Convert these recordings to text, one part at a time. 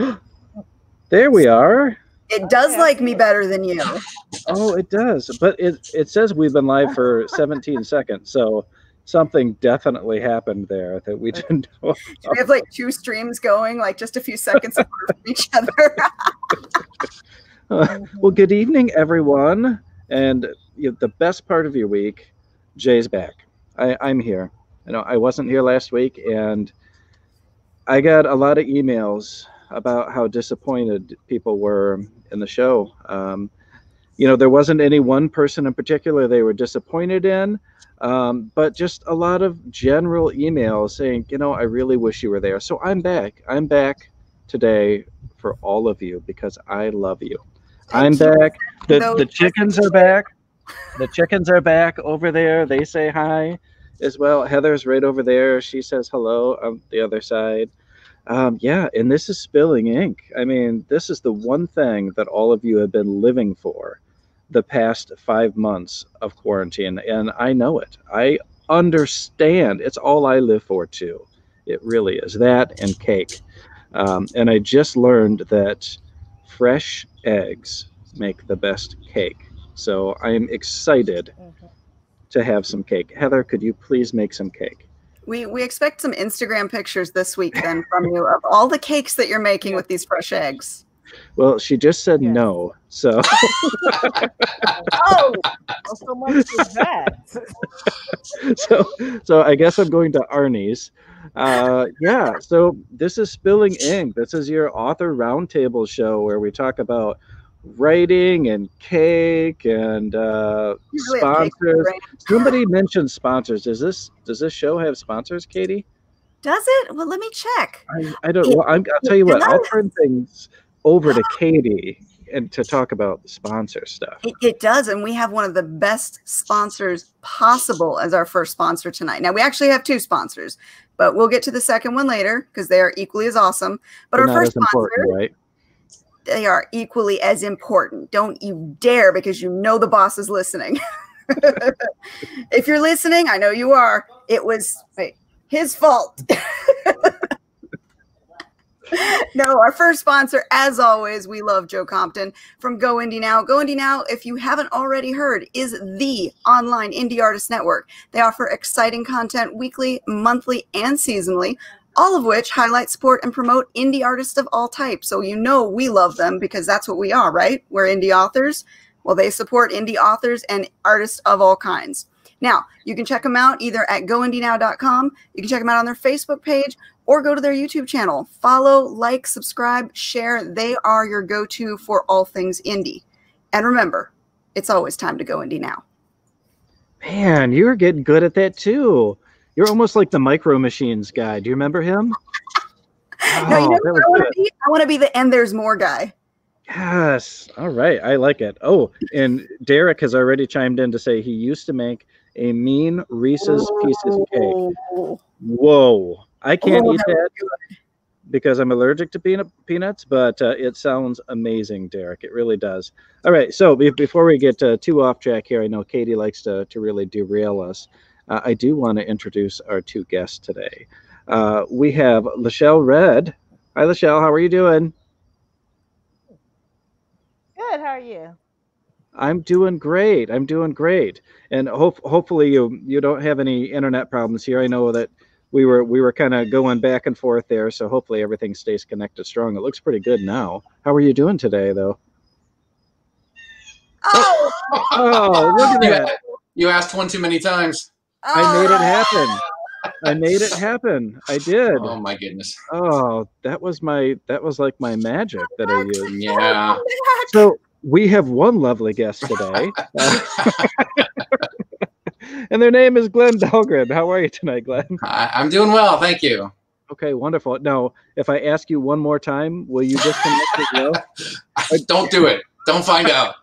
there we are. It does like me better than you. Oh, it does. But it it says we've been live for 17 seconds. So something definitely happened there that we didn't know. Do we have like two streams going, like just a few seconds apart from each other? Uh, well, good evening, everyone. And you know, the best part of your week, Jay's back. I, I'm here. You know, I wasn't here last week, and I got a lot of emails about how disappointed people were in the show. Um, you know, there wasn't any one person in particular they were disappointed in, um, but just a lot of general emails saying, you know, I really wish you were there. So I'm back. I'm back today for all of you because I love you. I'm back. The, the chickens are back. The chickens are back over there. They say hi as well. Heather's right over there. She says hello on the other side. Um, yeah, and this is spilling ink. I mean, this is the one thing that all of you have been living for the past five months of quarantine, and I know it. I understand. It's all I live for too. It really is that and cake. Um, and I just learned that fresh eggs make the best cake. So I am excited mm-hmm. to have some cake. Heather, could you please make some cake? We we expect some Instagram pictures this week then from you of all the cakes that you're making with these fresh eggs. Well, she just said yes. no, so. oh, well, so much for that. so, so I guess I'm going to Arnie's. Uh, yeah, so this is Spilling Ink. This is your author roundtable show where we talk about writing and cake and uh, sponsors. Somebody mentioned sponsors. Does this does this show have sponsors, Katie? Does it? Well, let me check. I, I don't. It, well, i will tell you what. I'll turn things over to Katie and to talk about the sponsor stuff. It, it, does, and we have one of the best sponsors possible as our first sponsor tonight. Now we actually have two sponsors, but we'll get to the second one later because they are equally as awesome. But They're our first sponsor, right? They are equally as important. Don't you dare because you know the boss is listening. if you're listening, I know you are. It was his fault. no, our first sponsor, as always, we love Joe Compton from Go Indie Now. Go Indie Now, if you haven't already heard, is the online indie artist network. They offer exciting content weekly, monthly, and seasonally all of which highlight, support, and promote indie artists of all types. So you know we love them because that's what we are, right? We're indie authors. Well, they support indie authors and artists of all kinds. Now, you can check them out either at goindienow.com, you can check them out on their Facebook page, or go to their YouTube channel. Follow, like, subscribe, share. They are your go to for all things indie. And remember, it's always time to go indie now. Man, you're getting good at that too. You're almost like the Micro Machines guy. Do you remember him? no, you oh, know I want to be? I want to be the and there's more guy. Yes. All right. I like it. Oh, and Derek has already chimed in to say he used to make a mean Reese's Pieces cake. Whoa. I can't oh, eat that because I'm allergic to peanut peanuts, but uh, it sounds amazing, Derek. It really does. All right. So before we get uh, too off track here, I know Katie likes to, to really derail us uh, I do want to introduce our two guests today. Uh, we have Lachelle Red. Hi, Lachelle. How are you doing? Good. How are you? I'm doing great. I'm doing great, and hope hopefully you you don't have any internet problems here. I know that we were we were kind of going back and forth there, so hopefully everything stays connected strong. It looks pretty good now. How are you doing today, though? Oh, oh look at that! You asked one too many times. I made it oh. happen. I made it happen. I did. Oh my goodness. Oh, that was my that was like my magic that I used. Yeah. So we have one lovely guest today. and their name is Glenn Dahlgren. How are you tonight, Glenn? I, am doing well, thank you. Okay, wonderful. Now, if I ask you one more time, will you disconnect as well? Don't do it. Don't find out.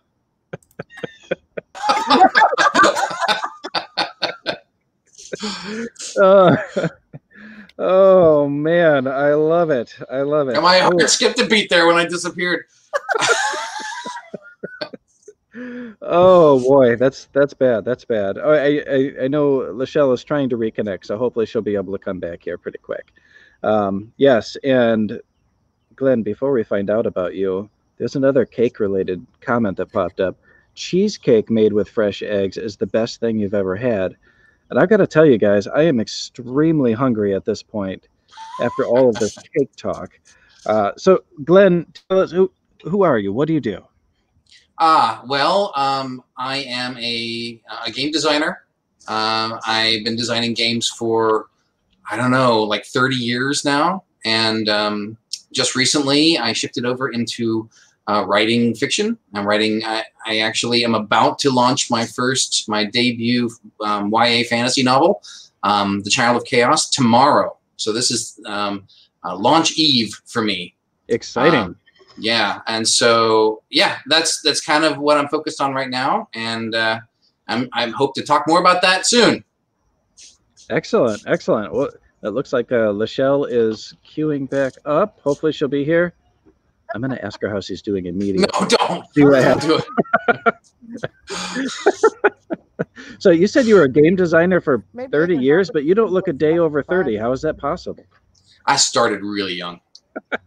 uh, oh man, I love it. I love it. And my heart oh. skipped a beat there when I disappeared. oh boy, that's that's bad. That's bad. Oh, I, I I know Lachelle is trying to reconnect, so hopefully she'll be able to come back here pretty quick. Um, yes, and Glenn, before we find out about you, there's another cake related comment that popped up. Cheesecake made with fresh eggs is the best thing you've ever had. And I've got to tell you guys, I am extremely hungry at this point after all of this cake talk. Uh, so, Glenn, tell us who, who are you? What do you do? Ah, well, um, I am a, a game designer. Um, I've been designing games for, I don't know, like 30 years now. And um, just recently, I shifted over into uh, writing fiction. I'm writing, I, I, actually am about to launch my first, my debut um, YA fantasy novel, um, The Child of Chaos, tomorrow. So this is um, launch eve for me. Exciting. Um, yeah, and so yeah, that's that's kind of what I'm focused on right now, and uh, I'm I hope to talk more about that soon. Excellent, excellent. Well, it looks like uh, Lachelle is queuing back up. Hopefully, she'll be here. I'm going to ask her how she's doing immediately. No, don't. See what I do it. so you said you were a game designer for Maybe 30 years, but you don't look a day over 30. How is that possible? I started really young.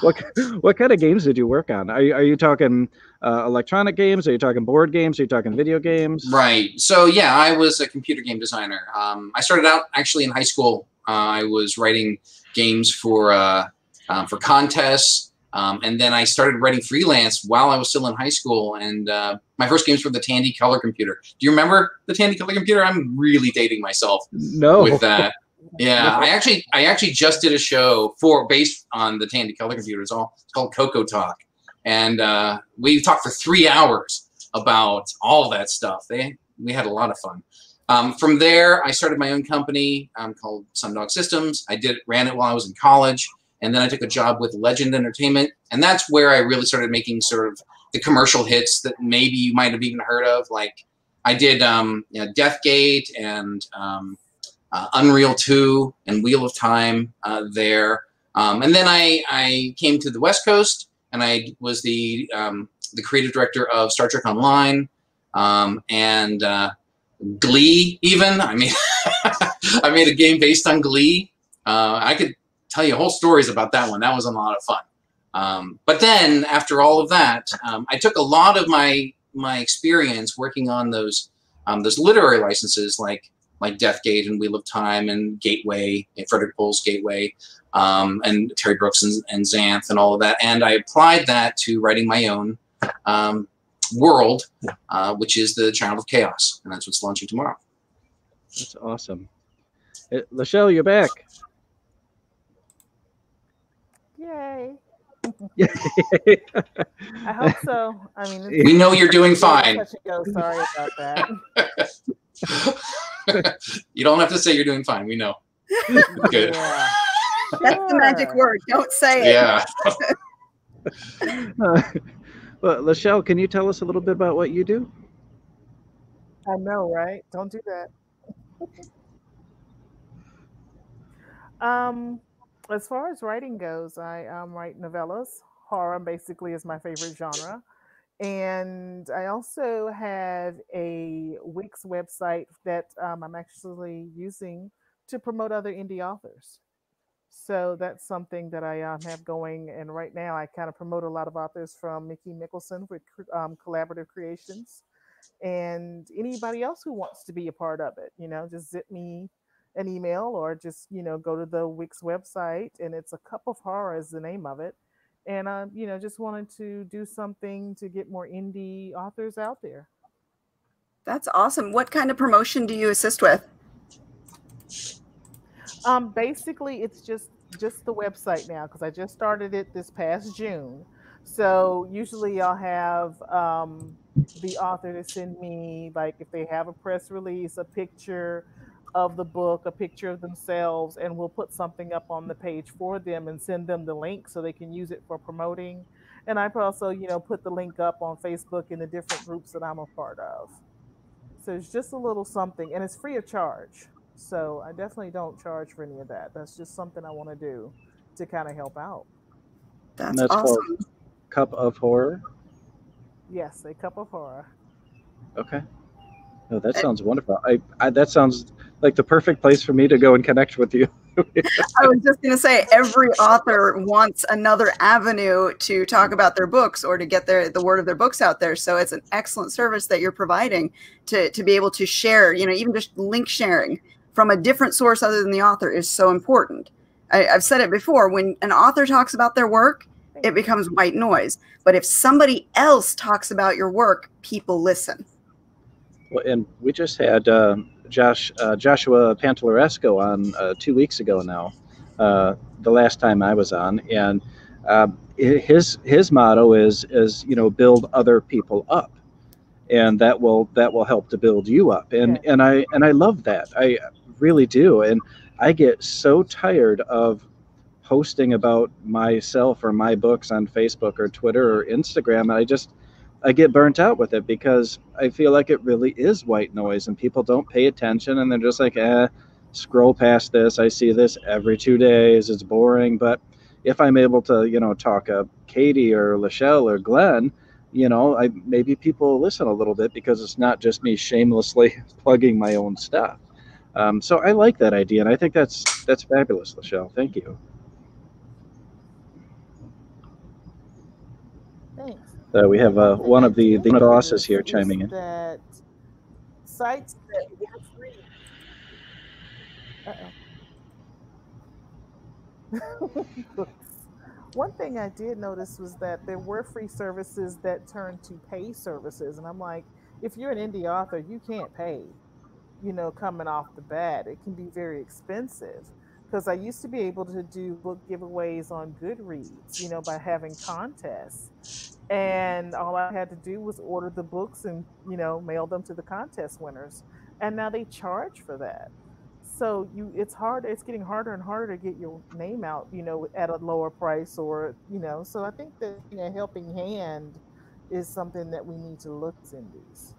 what what kind of games did you work on? Are you, are you talking uh, electronic games? Are you talking board games? Are you talking video games? Right. So yeah, I was a computer game designer. Um, I started out actually in high school. I was writing games for uh, um, for contests, um, and then I started writing freelance while I was still in high school. And uh, my first games were the Tandy Color Computer. Do you remember the Tandy Color Computer? I'm really dating myself. No. With that. Yeah, I actually I actually just did a show for based on the Tandy Color Computer. It's all it's called Coco Talk, and uh, we talked for three hours about all that stuff. They we had a lot of fun. Um, from there, I started my own company um, called Sundog Systems. I did ran it while I was in college, and then I took a job with Legend Entertainment, and that's where I really started making sort of the commercial hits that maybe you might have even heard of. Like I did, um, you know, Deathgate and um, uh, Unreal 2 and Wheel of Time uh, there. Um, and then I, I came to the West Coast and I was the, um, the creative director of Star Trek Online um, and uh, Glee, even. I mean, I made a game based on Glee. Uh, I could tell you whole stories about that one. That was a lot of fun. Um, but then after all of that, um, I took a lot of my my experience working on those um, those literary licenses like like Deathgate and Wheel of Time and Gateway, and Frederik Pohl's Gateway, um, and Terry Brooks and, and Xanth and all of that. And I applied that to writing my own um, world, uh, which is the Child of Chaos, and that's what's launching tomorrow. That's awesome. Hey, uh, Lachelle, you're back. Yay. I hope so. I mean, we know you're doing fine. Sorry about that. you don't have to say you're doing fine. We know. Good. Yeah. That's the magic word. Don't say it. Yeah. uh, well, Lachelle, can you tell us a little bit about what you do? I know, right? Don't do that. um, as far as writing goes, I um, write novellas. Horror basically is my favorite genre. And I also have a Wix website that um, I'm actually using to promote other indie authors. So that's something that I um, have going. And right now, I kind of promote a lot of authors from Mickey Mikkelson with um, Collaborative Creations and anybody else who wants to be a part of it. You know, just zip me an email or just, you know, go to the Wix website and it's a cup of horror is the name of it and I, you know, just wanted to do something to get more indie authors out there. That's awesome. What kind of promotion do you assist with? Um, basically, it's just just the website now because I just started it this past June. So usually I'll have um, the author to send me like if they have a press release, a picture, of the book, a picture of themselves, and we'll put something up on the page for them and send them the link so they can use it for promoting. And I also, you know, put the link up on Facebook in the different groups that I'm a part of. So it's just a little something, and it's free of charge. So I definitely don't charge for any of that. That's just something I want to do to kind of help out. That's, that's awesome. Cup of Horror. Yes, a cup of horror. Okay. No, that eh. sounds wonderful. I, I that sounds like the perfect place for me to go and connect with you. I was just going to say every author wants another avenue to talk about their books or to get their the word of their books out there. So it's an excellent service that you're providing to to be able to share. You know, even just link sharing from a different source other than the author is so important. I, I've said it before. When an author talks about their work, it becomes white noise. But if somebody else talks about your work, people listen. Well, and we just had uh, Josh uh, Joshua Pantalleresco on uh, two weeks ago now, uh, the last time I was on, and uh, his his motto is is you know build other people up, and that will that will help to build you up, and yeah. and I and I love that I really do, and I get so tired of posting about myself or my books on Facebook or Twitter or Instagram, I just I get burnt out with it because I feel like it really is white noise and people don't pay attention and they're just like, eh, scroll past this. I see this every two days. It's boring. But if I'm able to, you know, talk a Katie or Lachelle or Glenn, you know, I maybe people listen a little bit because it's not just me shamelessly plugging my own stuff. Um, so I like that idea, and I think that's that's fabulous, Lachelle. Thank you. Uh, we have uh, one of the, the bosses here chiming in. That sites that were free. One thing I did notice was that there were free services that turned to pay services. And I'm like, if you're an indie author, you can't pay, you know, coming off the bat. It can be very expensive because I used to be able to do book giveaways on Goodreads, you know, by having contests. And all I had to do was order the books and, you know, mail them to the contest winners. And now they charge for that. So you it's hard it's getting harder and harder to get your name out, you know, at a lower price or, you know, so I think that you know, helping hand is something that we need to look at indies.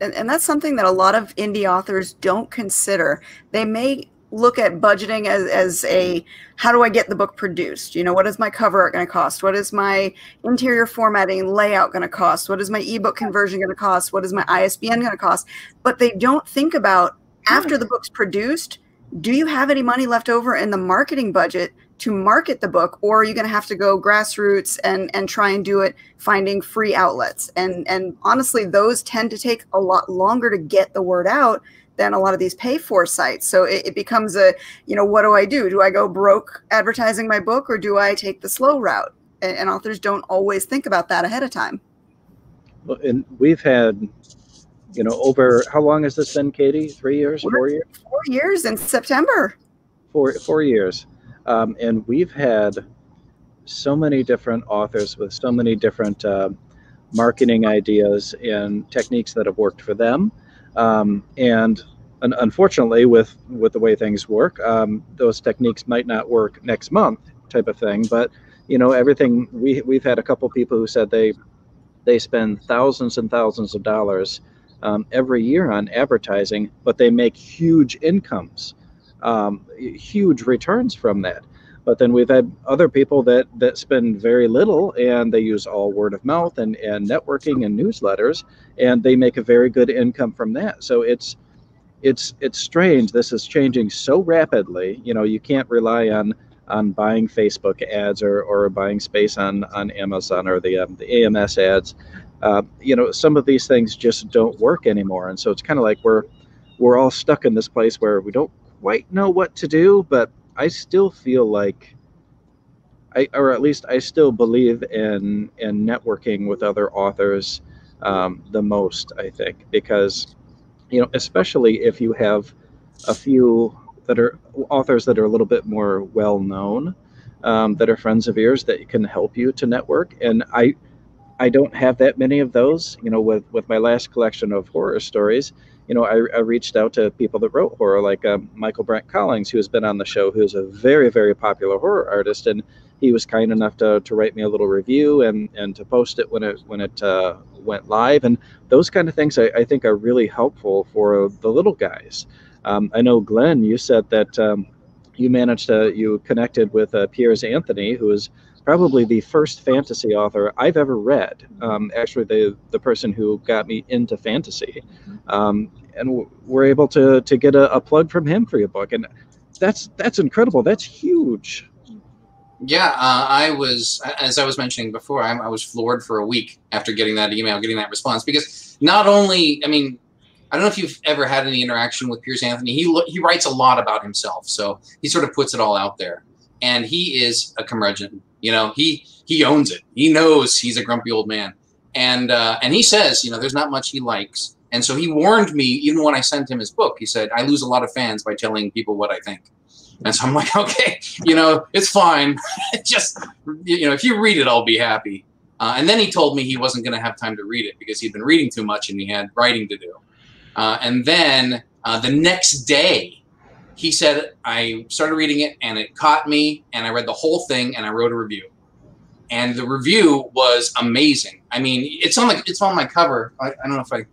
And, and that's something that a lot of indie authors don't consider. They may look at budgeting as, as a how do I get the book produced? You know, what is my cover art going to cost? What is my interior formatting and layout going to cost? What is my ebook conversion going to cost? What is my ISBN going to cost? But they don't think about after hmm. the book's produced, do you have any money left over in the marketing budget to market the book or are you going to have to go grassroots and and try and do it finding free outlets and and honestly those tend to take a lot longer to get the word out than a lot of these pay for sites. So it, it, becomes a, you know, what do I do? Do I go broke advertising my book or do I take the slow route? And, and authors don't always think about that ahead of time. Well, and we've had, you know, over how long has this been, Katie? Three years, four years? Four years in September. Four, four years. Um, and we've had so many different authors with so many different uh, marketing ideas and techniques that have worked for them um, and un- unfortunately, with with the way things work, um, those techniques might not work next month, type of thing. But you know, everything we we've had a couple people who said they they spend thousands and thousands of dollars um, every year on advertising, but they make huge incomes, um, huge returns from that. But then we've had other people that that spend very little and they use all word of mouth and, and networking and newsletters and they make a very good income from that. So it's it's it's strange. This is changing so rapidly. You know, you can't rely on on buying Facebook ads or, or buying space on, on Amazon or the um, the AMS ads. Uh, you know, some of these things just don't work anymore, and so it's kind of like we're we're all stuck in this place where we don't quite know what to do, but I still feel like I, or at least I still believe in in networking with other authors um, the most. I think because you know, especially if you have a few that are authors that are a little bit more well known, um, that are friends of yours that can help you to network. And I, I don't have that many of those. You know, with with my last collection of horror stories, you know, I, I reached out to people that wrote horror, like um, Michael Brent Collings, who has been on the show, who's a very, very popular horror artist, and he was kind enough to, to write me a little review and, and to post it when it when it uh, went live, and those kind of things I, I think are really helpful for the little guys. Um, I know Glenn, you said that um, you managed to you connected with uh, Piers Anthony, who is probably the first fantasy author I've ever read. Um, actually, the the person who got me into fantasy, um, and we're able to to get a, a, plug from him for your book. And that's that's incredible. That's huge. Yeah, uh, I was, as I was mentioning before, I, I, was floored for a week after getting that email, getting that response, because not only, I mean, I don't know if you've ever had any interaction with Piers Anthony. He he writes a lot about himself, so he sort of puts it all out there, and he is a curmudgeon. You know, he he owns it. He knows he's a grumpy old man, and uh, and he says, you know, there's not much he likes, and so he warned me even when I sent him his book. He said, I lose a lot of fans by telling people what I think. And so I'm like, okay, you know, it's fine. Just, you know, if you read it, I'll be happy. Uh, and then he told me he wasn't going to have time to read it because he'd been reading too much and he had writing to do. Uh, and then uh, the next day, he said, I started reading it and it caught me and I read the whole thing and I wrote a review. And the review was amazing. I mean, it's on the it's on my cover. I, I don't know if I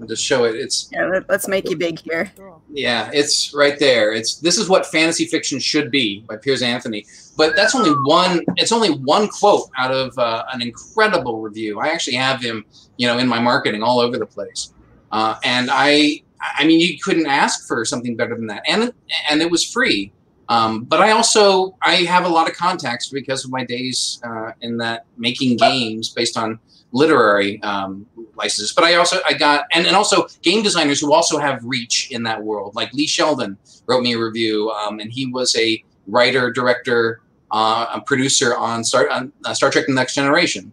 I'll just show it. It's yeah. Let's make you big here. Yeah, it's right there. It's this is what fantasy fiction should be by Piers Anthony. But that's only one. It's only one quote out of uh, an incredible review. I actually have him, you know, in my marketing all over the place. Uh, and I, I mean, you couldn't ask for something better than that. And and it was free. Um, but I also I have a lot of contacts because of my days uh, in that making games based on literary um, licenses. But I also I got and, and also game designers who also have reach in that world. Like Lee Sheldon wrote me a review, um, and he was a writer, director, uh, a producer on Star on, uh, Star Trek: The Next Generation.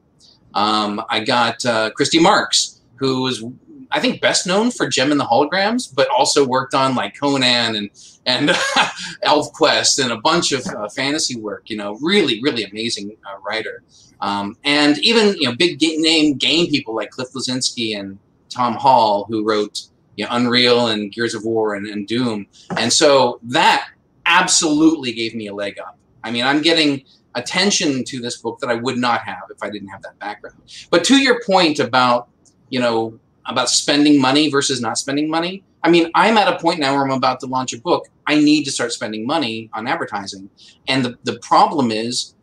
Um, I got uh, Christy Marx, who was I think best known for Jem and the Holograms, but also worked on like Conan and and ElfQuest and a bunch of uh, fantasy work. You know, really, really amazing uh, writer. Um, and even you know big name game people like Cliff Bleszinski and Tom Hall, who wrote you know, Unreal and Gears of War and, and Doom. And so that absolutely gave me a leg up. I mean, I'm getting attention to this book that I would not have if I didn't have that background. But to your point about, you know, about spending money versus not spending money, I mean, I'm at a point now where I'm about to launch a book. I need to start spending money on advertising. And the, the problem is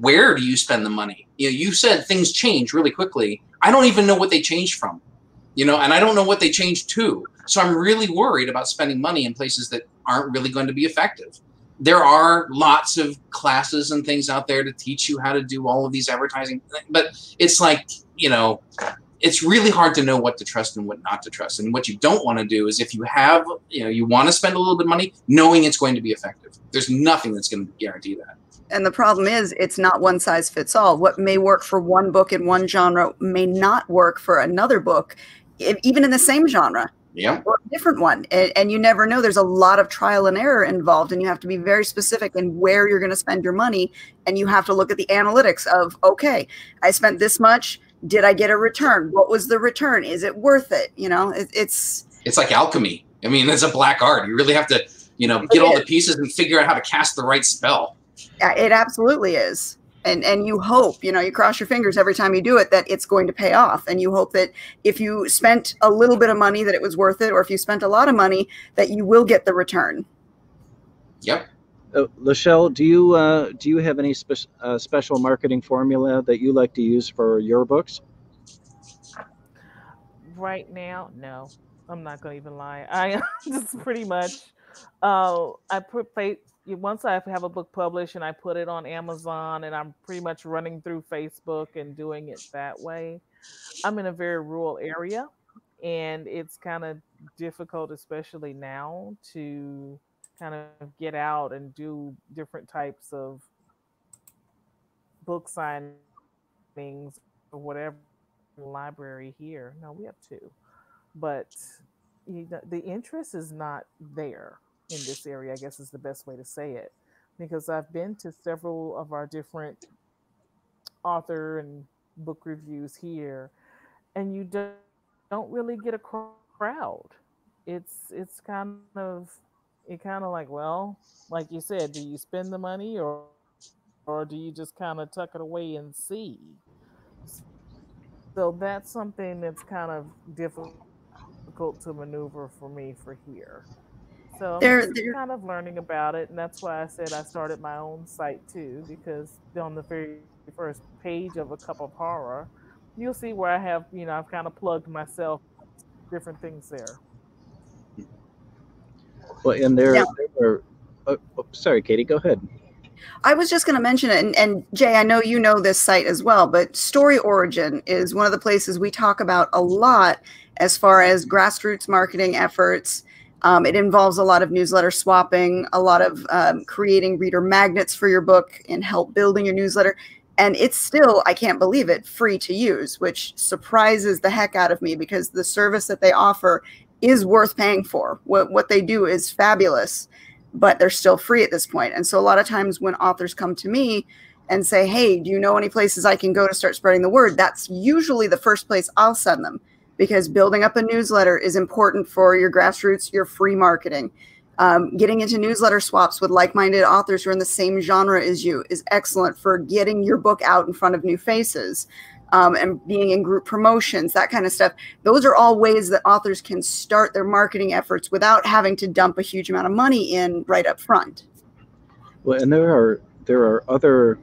where do you spend the money? You know, you said things change really quickly. I don't even know what they changed from, you know, and I don't know what they changed to. So I'm really worried about spending money in places that aren't really going to be effective. There are lots of classes and things out there to teach you how to do all of these advertising, but it's like, you know, it's really hard to know what to trust and what not to trust. And what you don't want to do is if you have, you know, you want to spend a little bit of money, knowing it's going to be effective. There's nothing that's going to guarantee that and the problem is it's not one size fits all. What may work for one book in one genre may not work for another book even in the same genre. Yeah. Or a different one. And, and, you never know there's a lot of trial and error involved and you have to be very specific in where you're going to spend your money and you have to look at the analytics of okay i spent this much did i get a return? What was the return? Is it worth it? You know it, it's it's like alchemy. I mean it's a black art. You really have to you know get all the pieces and figure out how to cast the right spell it absolutely is. And, and you hope, you know, you cross your fingers every time you do it that it's going to pay off. And you hope that if you spent a little bit of money, that it was worth it, or if you spent a lot of money, that you will get the return. Yep. Uh, Lachelle, do you uh, do you have any spe- uh, special marketing formula that you like to use for your books? Right now, no. I'm not gonna even lie. I just pretty much uh, I put once I have a book published and I put it on Amazon and I'm pretty much running through Facebook and doing it that way. I'm in a very rural area and it's kind of difficult, especially now, to kind of get out and do different types of book signings or whatever library here. No, we have two, but you know, the interest is not there in this area, I guess is the best way to say it. Because I've been to several of our different author and book reviews here, and you don't, don't really get a crowd. It's it's kind of it kind of like well, like you said, do you spend the money or or do you just kind of tuck it away and see? So that's something that's kind of difficult to maneuver for me for here. So they're, I'm they're, kind of learning about it, and that's why I said I started my own site too, because on the very first page of a cup of horror, you'll see where I have, you know, I've kind of plugged myself different things there. Well, and there, yeah. there are oh, oh, sorry, Katie, go ahead. I was just going to mention it, and, and, Jay, I know you know this site as well, but Story Origin is one of the places we talk about a lot as far as grassroots marketing efforts. Um, it involves a lot of newsletter swapping, a lot of um, creating reader magnets for your book, and help building your newsletter. And it's still, I can't believe it, free to use, which surprises the heck out of me because the service that they offer is worth paying for. What, what they do is fabulous but they're still free at this point. And so a lot of times when authors come to me and say, Hey, do you know any places I can go to start spreading the word? That's usually the first place I'll send them because building up a newsletter is important for your grassroots, your free marketing. Um, getting into newsletter swaps with like-minded authors who are in the same genre as you is excellent for getting your book out in front of new faces um, and being in group promotions, that kind of stuff. Those are all ways that authors can start their marketing efforts without having to dump a huge amount of money in right up front. Well, and there are there are other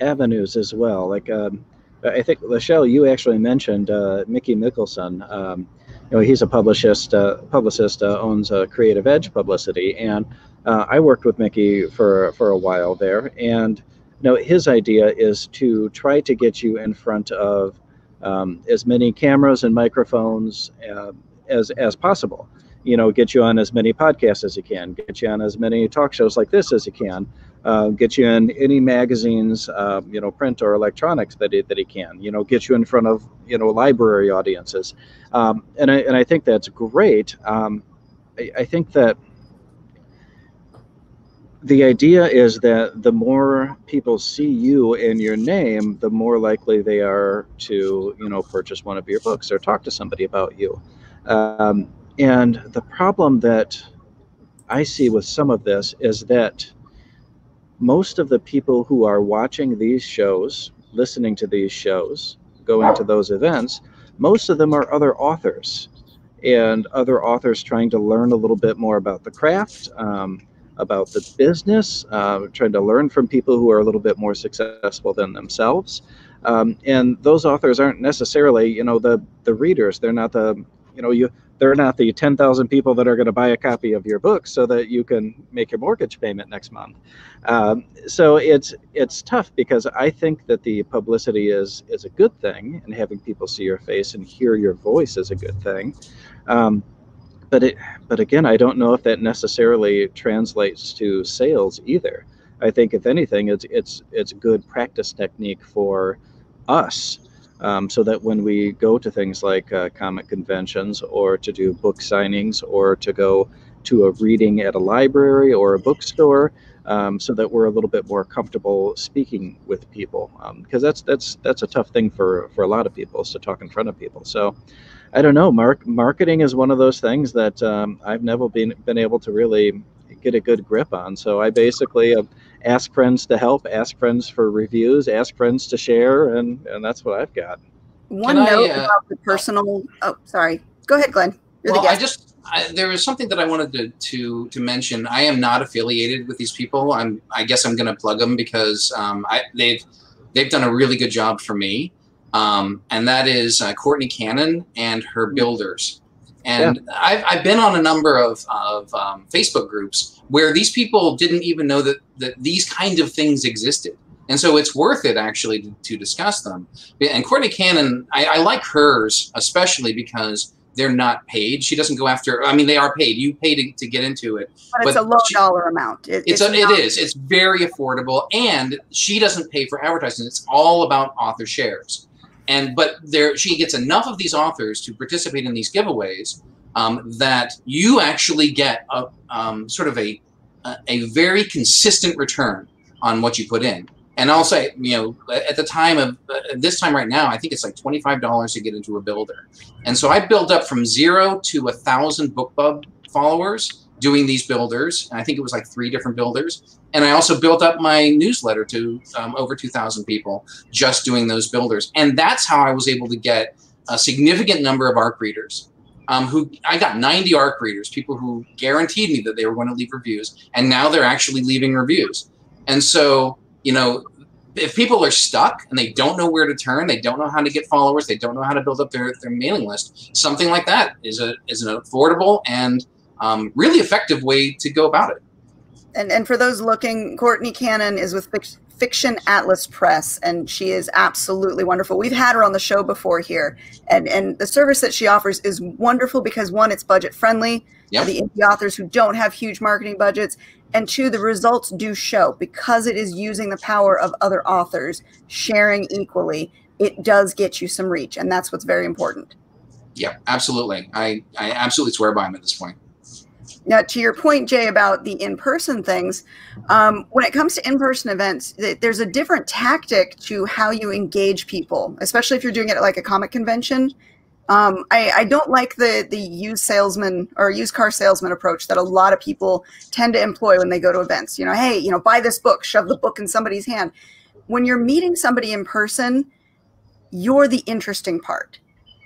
avenues as well. Like um, I think Lachelle, you actually mentioned uh, Mickey Mikkelson. Um, you know, he's a publicist. Uh, publicist uh, owns Creative Edge Publicity, and uh, I worked with Mickey for for a while there, and no, his idea is to try to get you in front of um, as many cameras and microphones uh, as as possible. You know, get you on as many podcasts as you can, get you on as many talk shows like this as you can, uh, get you in any magazines, uh, you know, print or electronics that he, that he can. You know, get you in front of you know library audiences, um, and I and I think that's great. Um, I, I think that the idea is that the more people see you and your name, the more likely they are to, you know, purchase one of your books or talk to somebody about you. Um, and the problem that I see with some of this is that most of the people who are watching these shows, listening to these shows, going to those events, most of them are other authors and other authors trying to learn a little bit more about the craft. Um, about the business, uh, trying to learn from people who are a little bit more successful than themselves. Um, and those authors aren't necessarily, you know, the the readers. They're not the, you know, you they're not the 10,000 people that are going to buy a copy of your book so that you can make your mortgage payment next month. Um, so it's it's tough because I think that the publicity is is a good thing, and having people see your face and hear your voice is a good thing. Um, but it but again i don't know if that necessarily translates to sales either i think if anything it's it's it's good practice technique for us um, so that when we go to things like uh, comic conventions or to do book signings or to go to a reading at a library or a bookstore um, so that we're a little bit more comfortable speaking with people because um, that's that's that's a tough thing for for a lot of people is to talk in front of people so I don't know. Mark, marketing is one of those things that um, I've never been been able to really get a good grip on. So I basically uh, ask friends to help, ask friends for reviews, ask friends to share, and and that's what I've got. One Can note I, uh, about the personal. Oh, sorry. Go ahead, Glenn. You're well, I just I, there was something that I wanted to, to to mention. I am not affiliated with these people. I'm. I guess I'm going to plug them because um, I, they've they've done a really good job for me um, and that is uh, Courtney Cannon and her builders. And yeah. I've, I've been on a number of, of um, Facebook groups where these people didn't even know that, that these kind of things existed. And so it's worth it actually to, to discuss them. And Courtney Cannon, I, I, like hers especially because they're not paid. She doesn't go after. I mean, they are paid. You pay to, to get into it, but, but it's a low she, dollar amount. It, it's, it's a, it is. It's very affordable, and she doesn't pay for advertising. It's all about author shares and but there she gets enough of these authors to participate in these giveaways um, that you actually get a um, sort of a a very consistent return on what you put in. And I'll say, you know, at the time of uh, this time right now, I think it's like twenty five dollars to get into a builder. And so I built up from zero to a thousand BookBub followers doing these builders. I think it was like three different builders. And I also built up my newsletter to um, over 2,000 people just doing those builders. And that's how I was able to get a significant number of ARC readers. Um, who I got 90 ARC readers, people who guaranteed me that they were going to leave reviews, and now they're actually leaving reviews. And so, you know, if people are stuck and they don't know where to turn, they don't know how to get followers, they don't know how to build up their, their mailing list, something like that is a is an affordable and um, really effective way to go about it. And and for those looking, Courtney Cannon is with Fiction Atlas Press, and she is absolutely wonderful. We've had her on the show before here, and and the service that she offers is wonderful because one, it's budget friendly yep. for the indie authors who don't have huge marketing budgets, and two, the results do show because it is using the power of other authors sharing equally. It does get you some reach, and that's what's very important. Yeah, absolutely. I I absolutely swear by him at this point. Now, to your point, Jay, about the in-person things, um, when it comes to in-person events, th- there's a different tactic to how you engage people, especially if you're doing it at like a comic convention. Um, I, I, don't like the the used salesman or used car salesman approach that a lot of people tend to employ when they go to events. You know, hey, you know, buy this book, shove the book in somebody's hand. When you're meeting somebody in person, you're the interesting part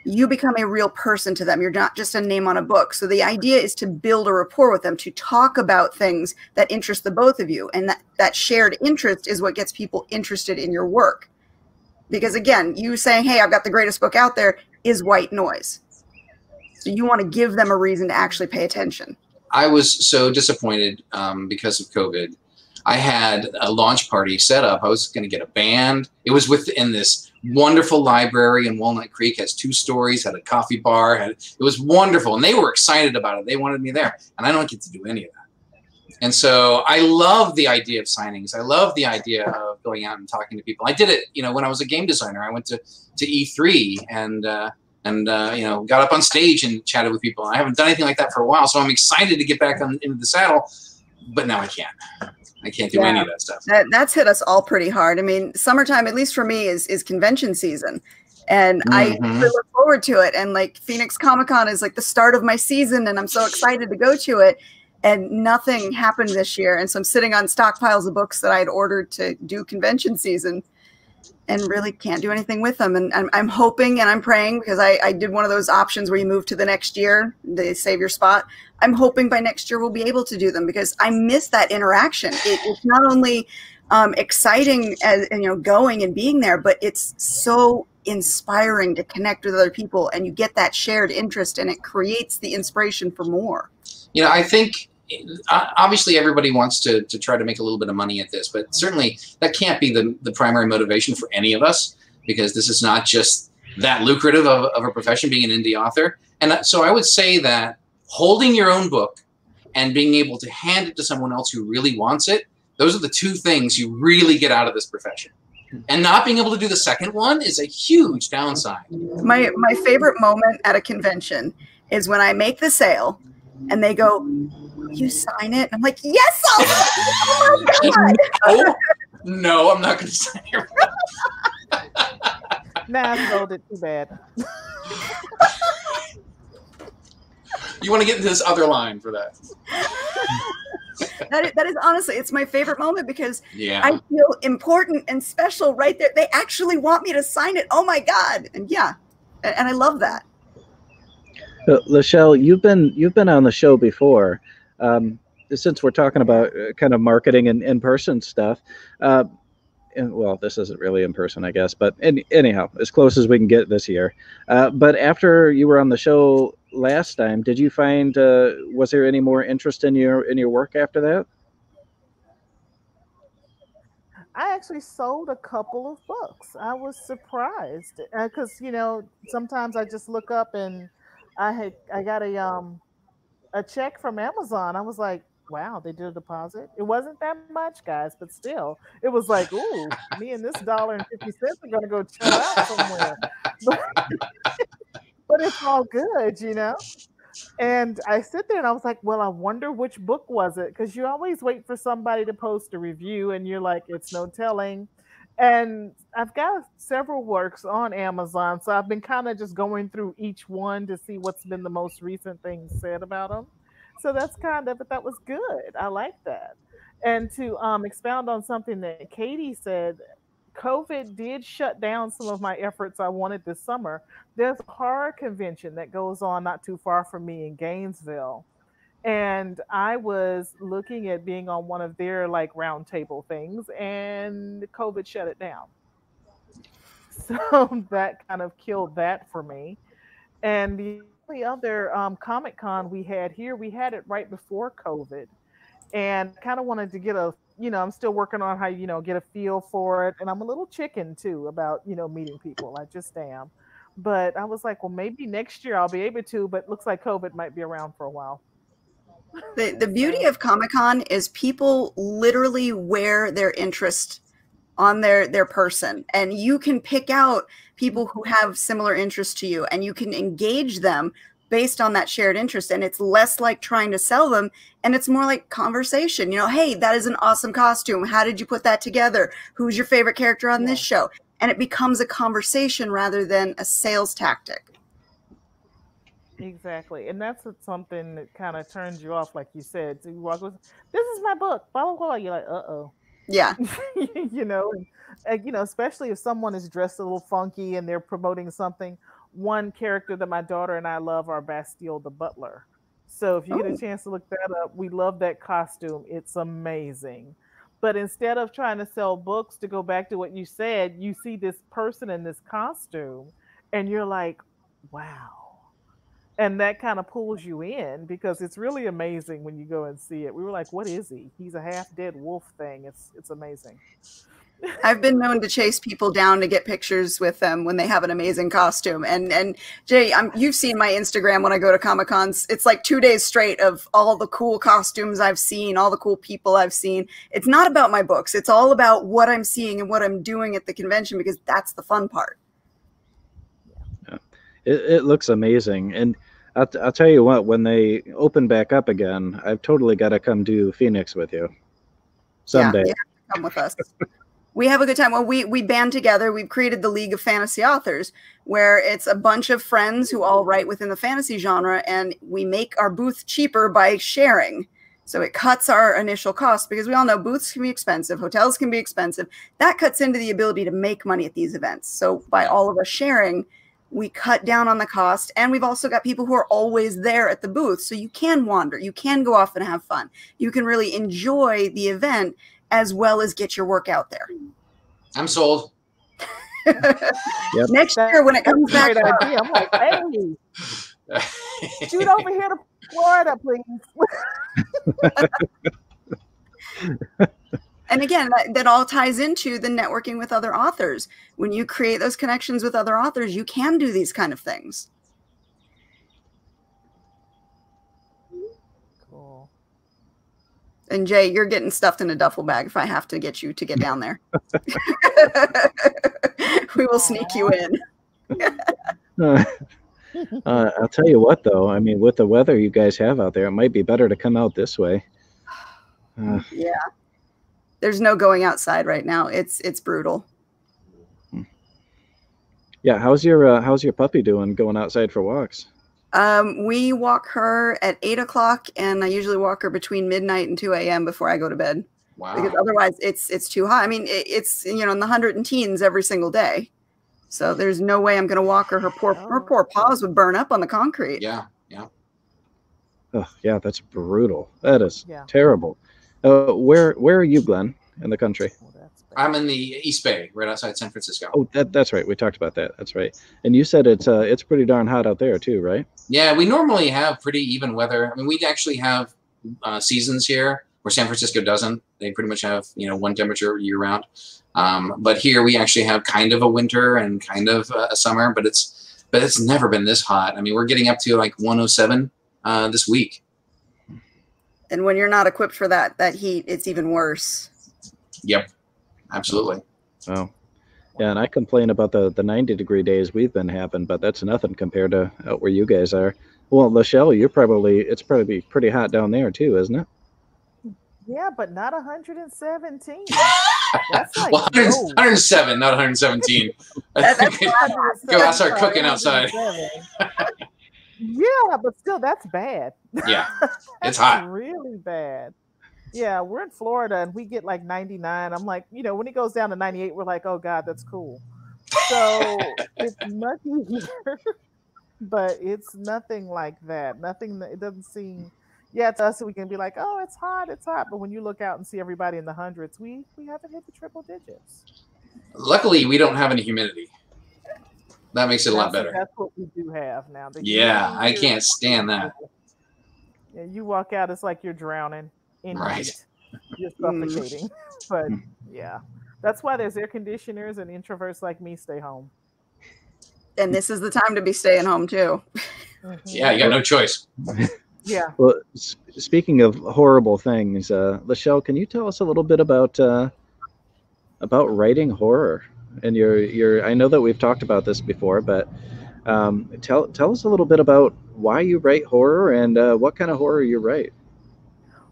you become a real person to them. You're not just a name on a book. So the idea is to build a rapport with them, to talk about things that interest the both of you. And that, that shared interest is what gets people interested in your work. Because again, you saying, hey, I've got the greatest book out there is white noise. So you want to give them a reason to actually pay attention. I was so disappointed um, because of COVID. I had a launch party set up. I was going to get a band. It was within this wonderful library in Walnut Creek. Has two stories, had a coffee bar. Had it was wonderful, and they were excited about it. They wanted me there, and I don't get to do any of that. And so I love the idea of signings. I love the idea of going out and talking to people. I did it, you know, when I was a game designer. I went to to E3 and uh, and uh, you know got up on stage and chatted with people. I haven't done anything like that for a while, so I'm excited to get back on into the saddle. But now I can't. I can't do yeah, any of that stuff. That, that's hit us all pretty hard. I mean, summertime, at least for me, is is convention season. And mm-hmm. I look forward to it. And like Phoenix Comic Con is like the start of my season, and I'm so excited to go to it. And nothing happened this year. And so I'm sitting on stockpiles of books that I had ordered to do convention season and really can't do anything with them. And I'm, I'm hoping and I'm praying because I, I did one of those options where you move to the next year, they save your spot. I'm hoping by next year we'll be able to do them because I miss that interaction. It, it's not only um, exciting as you know going and being there, but it's so inspiring to connect with other people, and you get that shared interest, and it creates the inspiration for more. You know, I think obviously everybody wants to, to try to make a little bit of money at this, but certainly that can't be the, the primary motivation for any of us because this is not just that lucrative of, of a profession being an indie author. And so I would say that holding your own book and being able to hand it to someone else who really wants it, those are the two things you really get out of this profession. And not being able to do the second one is a huge downside. My my favorite moment at a convention is when I make the sale and they go, You sign it? And I'm like, Yes, I'll oh my God. no, no, I'm not gonna sign it. nah, I sold it too bad. you want to get into this other line for that. that, is, that is honestly, it's my favorite moment because yeah. I feel important and special right there. They actually want me to sign it. Oh my God. And yeah, and, and I love that. Uh, Lachelle, you've been you've been on the show before. Um, since we're talking about uh, kind of marketing and in-person stuff, uh, and, well, this isn't really in person, I guess, but any, anyhow, as close as we can get this year. Uh, but after you were on the show last time, did you find uh, was there any more interest in your in your work after that? I actually sold a couple of books. I was surprised because uh, you know sometimes I just look up and I had I got a um a check from Amazon. I was like, wow, they did a deposit. It wasn't that much, guys, but still, it was like, ooh, me and this dollar and fifty cents are gonna go chill out somewhere. But, but it's all good, you know. And I sit there and I was like, well, I wonder which book was it? Because you always wait for somebody to post a review and you're like, it's no telling. And I've got several works on Amazon. So I've been kind of just going through each one to see what's been the most recent things said about them. So that's kind of, but that was good. I like that. And to um, expound on something that Katie said, COVID did shut down some of my efforts I wanted this summer. There's a horror convention that goes on not too far from me in Gainesville. And I was looking at being on one of their like roundtable things, and COVID shut it down. So that kind of killed that for me. And the only other um, Comic Con we had here, we had it right before COVID and kind of wanted to get a you know i'm still working on how you know get a feel for it and i'm a little chicken too about you know meeting people i just am but i was like well maybe next year i'll be able to but looks like covid might be around for a while the, the beauty of comic-con is people literally wear their interest on their their person. And you can pick out people who mm-hmm. have similar interests to you and you can engage them based on that shared interest. And it's less like trying to sell them and it's more like conversation. You know hey that is an awesome costume. How did you put that together? Who's your favorite character on yeah. this show? And it becomes a conversation rather than a sales tactic exactly and that's something that kind of turns you off like you said so you walk with this is my book blah blah blah you're like uh-oh yeah you know and, you know especially if someone is dressed a little funky and they're promoting something one character that my daughter and I love are Bastille the Butler. So if you oh. get a oh. chance to look that up, we love that costume. It's amazing. But instead of trying to sell books, to go back to what you said, you see this person in this costume and you're like, wow. And that kind of pulls you in because it's really amazing when you go and see it. We were like, what is he? He's a half dead wolf thing. It's it's amazing. I've been known to chase people down to get pictures with them when they have an amazing costume. And and Jay, I'm, you've seen my Instagram when I go to Comic Cons. It's like two days straight of all the cool costumes I've seen, all the cool people I've seen. It's not about my books. It's all about what I'm seeing and what I'm doing at the convention because that's the fun part. Yeah. It, it looks amazing. And I'll, I'll tell you what, when they open back up again, I've totally got to come to Phoenix with you someday. Yeah, come with us. we have a good time. Well, we we band together. We've created the League of Fantasy Authors, where it's a bunch of friends who all write within the fantasy genre, and we make our booth cheaper by sharing. So it cuts our initial cost because we all know booths can be expensive, hotels can be expensive. That cuts into the ability to make money at these events. So by all of us sharing, we cut down on the cost, and we've also got people who are always there at the booth, so you can wander, you can go off and have fun, you can really enjoy the event as well as get your work out there. I'm sold. yep. Next year when it comes back, idea. I'm like, hey, shoot over here to Florida, please. and again, that, that all ties into the networking with other authors. When you create those connections with other authors, you can do these kind of things. Cool. And Jay, you're getting stuffed in a duffel bag if I have to get you to get down there. we will sneak you in. uh, uh, I'll tell you what, though. I mean, with the weather you guys have out there, it might be better to come out this way. Uh, yeah, there's no going outside right now. It's it's brutal. Yeah, how's your uh, how's your puppy doing going outside for walks? Um, we walk her at eight o'clock, and I usually walk her between midnight and two a.m. before I go to bed. Wow! Because otherwise, it's it's too hot. I mean, it, it's you know in the hundred and teens every single day, so there's no way I'm going to walk her. Her poor oh. her poor paws would burn up on the concrete. Yeah, yeah. Oh, yeah, that's brutal. That is yeah. terrible. Uh, where where are you, Glenn, in the country? I'm in the East Bay, right outside San Francisco. Oh, that, that's right. We talked about that. That's right. And you said it's uh, it's pretty darn hot out there too, right? Yeah, we normally have pretty even weather. I mean, we actually have uh, seasons here where San Francisco doesn't. They pretty much have you know one temperature year round. Um, but here we actually have kind of a winter and kind of a summer, but it's but it's never been this hot. I mean, we're getting up to like 107 uh, this week. And when you're not equipped for that that heat, it's even worse. Yep absolutely. Oh, yeah, and I complain about the the 90 degree days we've been having, but that's nothing compared to out where you guys are. Well, Lachelle, you're probably it's probably pretty hot down there too, isn't it? Yeah, but not 117. That's like well, 100, 107, not 117. Go out, start cooking outside. Yeah, but still, that's bad. Yeah, it's hot. Really bad. Yeah, we're in Florida and we get like 99. I'm like, you know, when it goes down to 98, we're like, oh God, that's cool. So it's muggy here, but it's nothing like that. Nothing, it doesn't seem, yeah, to us, we can be like, oh, it's hot, it's hot. But when you look out and see everybody in the hundreds, we, we haven't hit the triple digits. Luckily, we don't have any humidity. That makes it a lot better. That's what we do have now. Yeah, I can't stand that. Yeah, you walk out, it's like you're drowning. in Right. heat. You're suffocating. but yeah, that's why there's air conditioners and introverts like me stay home. And this is the time to be staying home too. Mhm. Yeah, you got no choice. Yeah. Well, s- speaking of horrible things, uh, Lachelle, can you tell us a little bit about uh, about writing horror? And your your I know that we've talked about this before, but um, tell tell us a little bit about why you write horror and uh, what kind of horror you write.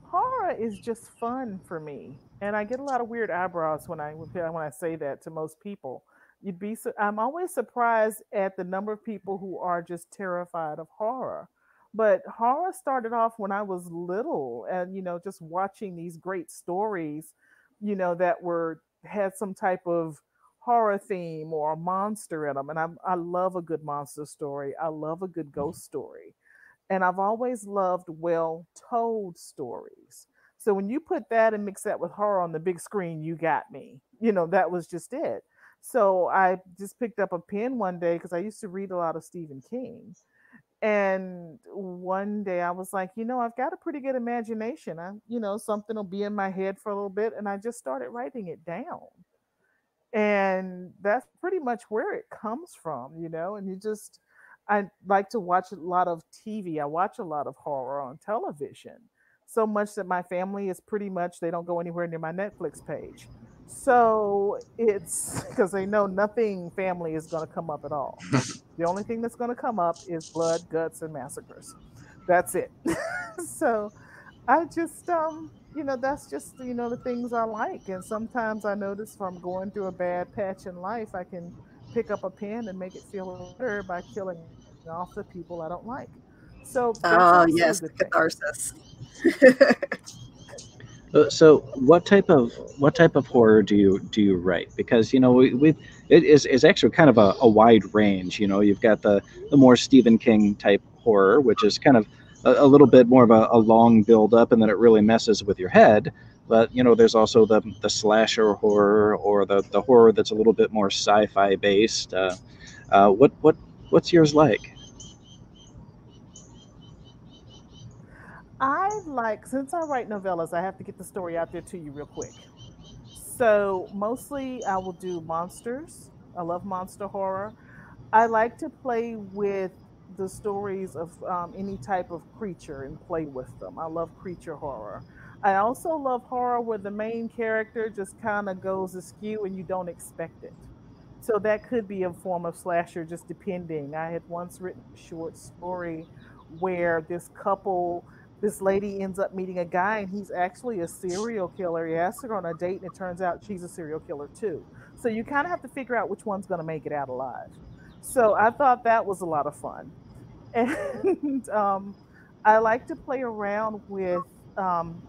horror is just fun for me and i get a lot of weird eyebrows when i when i say that to most people you'd be i'm always surprised at the number of people who are just terrified of horror but horror started off when i was little and you know just watching these great stories you know that were had some type of horror theme or a monster in them and I, I love a good monster story i love a good mm-hmm. ghost story and I've always loved well told stories. So when you put that and mix that with horror on the big screen, you got me. You know, that was just it. So I just picked up a pen one day because I used to read a lot of Stephen King. And one day I was like, you know, I've got a pretty good imagination. I, you know, something will be in my head for a little bit. And I just started writing it down. And that's pretty much where it comes from, you know, and you just, I like to watch a lot of TV. I watch a lot of horror on television. So much that my family is pretty much they don't go anywhere near my Netflix page. So it's because they know nothing family is going to come up at all. the only thing that's going to come up is blood, guts, and massacres. That's it. so I just, um, you know, that's just, you know, the things I like. And sometimes I notice if I'm going through a bad patch in life, I can pick up a pen and make it feel better by killing off the people I don't like. So Oh yes, catharsis. Uh, so what type of what type of horror do you do you write? Because you know we we it is is actually kind of a, a wide range. You know you've got the the more Stephen King type horror, which is kind of a, a little bit more of a, a long build up, and then it really messes with your head. But you know there's also the the slasher horror or the the horror that's a little bit more sci-fi based. Uh, uh, what what what's yours like? I like since I write novellas, I have to get the story out there to you real quick. So mostly I will do monsters. I love monster horror. I like to play with the stories of um, any type of creature and play with them. I love creature horror. I also love horror where the main character just kind of goes askew and you don't expect it. So that could be a form of slasher, just depending. I had once written a short story where this couple this lady ends up meeting a guy and he's actually a serial killer. He asks her on a date and it turns out she's a serial killer too. So you kind of have to figure out which one's going to make it out alive. So I thought that was a lot of fun. And um, I like to play around with um,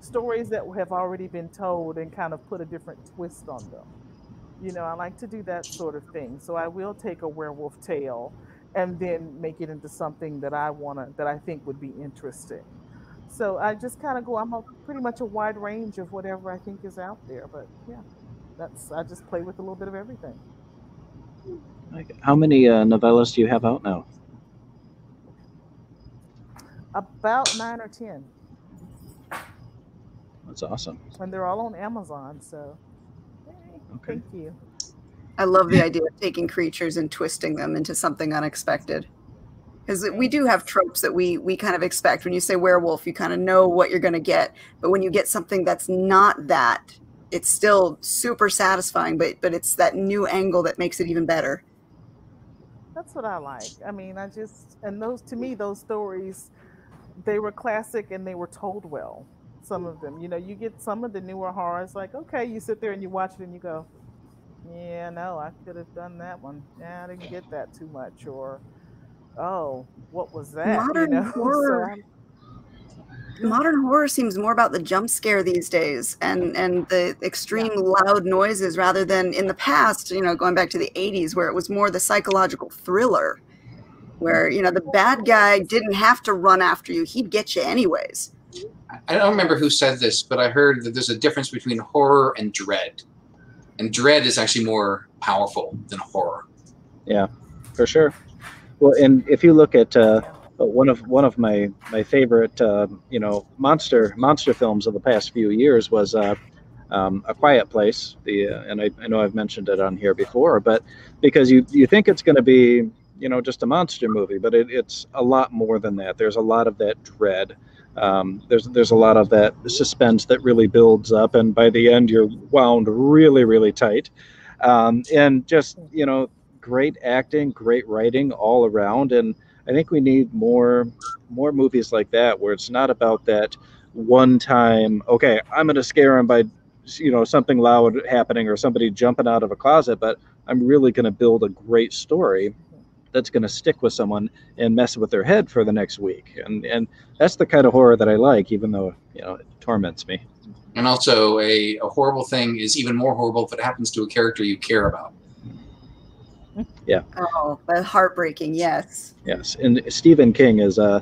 stories that have already been told and kind of put a different twist on them. You know, I like to do that sort of thing. So I will take a werewolf tale and then make it into something that I want to that I think would be interesting. So I just kind of go. I'm a, pretty much a wide range of whatever I think is out there. But yeah, that's I just play with a little bit of everything. Like, how many uh, novellas do you have out now? About nine or ten, That's awesome. and they're all on Amazon. So Okay. thank you. I love the idea of taking creatures and twisting them into something unexpected. Because we do have tropes that we we kind of expect. When you say werewolf, you kind of know what you're going to get. But when you get something that's not that, it's still super satisfying. But but it's that new angle that makes it even better. That's what I like. I mean, I just and those to me those stories, they were classic and they were told well. Some of them, you know, you get some of the newer horrors like okay, you sit there and you watch it and you go, yeah, no, I could have done that one. Yeah, I didn't get that too much, or oh, what was that? Modern you know? Horror. I'm- Modern horror seems more about the jump scare these days and and the extreme loud noises rather than in the past. You know, going back to the '80s where it was more the psychological thriller, where you know the bad guy didn't have to run after you; he'd get you anyways. I don't remember who said this, but I heard that there's a difference between horror and dread. And dread is actually more powerful than horror. Yeah, for sure. Well, and if you look at uh, But one of one of my my favorite uh, you know monster monster films of the past few years was uh, um, A Quiet Place. The uh, and I, I know I've mentioned it on here before, but because you you think it's going to be you know just a monster movie, but it, it's a lot more than that. There's a lot of that dread. Um, there's there's a lot of that suspense that really builds up, and by the end you're wound really really tight, um, and just you know great acting, great writing all around, and I think we need more more movies like that where it's not about that one time. Okay, I'm going to scare him by you know something loud happening or somebody jumping out of a closet, but I'm really going to build a great story that's going to stick with someone and mess with their head for the next week. And and that's the kind of horror that I like, even though you know it torments me. And also, a, a horrible thing is even more horrible if it happens to a character you care about. Yeah. Oh, but heartbreaking. Yes. Yes, and Stephen King is uh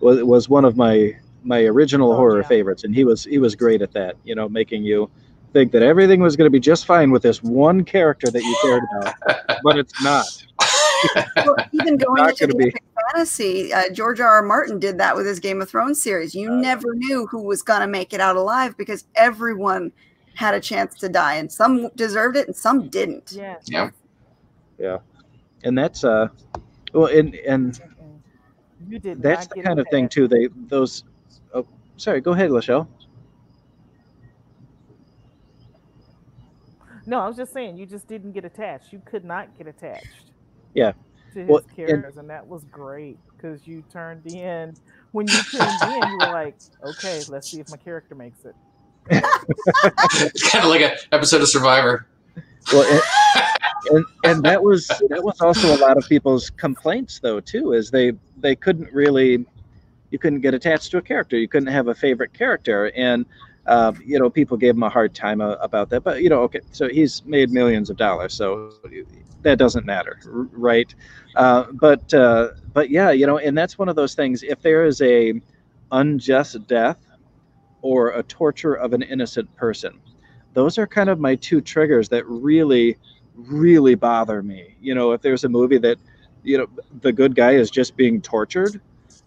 was, was one of my my original Oh, horror yeah. favorites, and he was he was great at that. You know, making you think that everything was going to be just fine with this one character that you cared about, but it's not. Well, even going Not into the be. fantasy, uh, George R. R. Martin did that with his Game of Thrones series. You Uh, never knew who was going to make it out alive because everyone had a chance to die, and some deserved it and some didn't. Yes. Yeah. And that's uh, well, and and You did that's the kind of thing pass. too. They those. Oh, sorry. Go ahead, Lachelle. No, I was just saying you just didn't get attached. You could not get attached. Yeah. To his Well, and- characters, and that was great because you turned in when you tuned in, you were like, "Okay, let's see if my character makes it." it's kind of like an episode of Survivor. Well, and, and and that was that was also a lot of people's complaints though too, is they they couldn't really you couldn't get attached to a character, you couldn't have a favorite character, and uh, you know people gave him a hard time uh, about that. But you know, okay, so he's made millions of dollars, so that doesn't matter, right? Uh, but uh, but yeah, you know, and that's one of those things. If there is a unjust death or a torture of an innocent person those are kind of my two triggers that really really bother me. You know if there's a movie that you know the good guy is just being tortured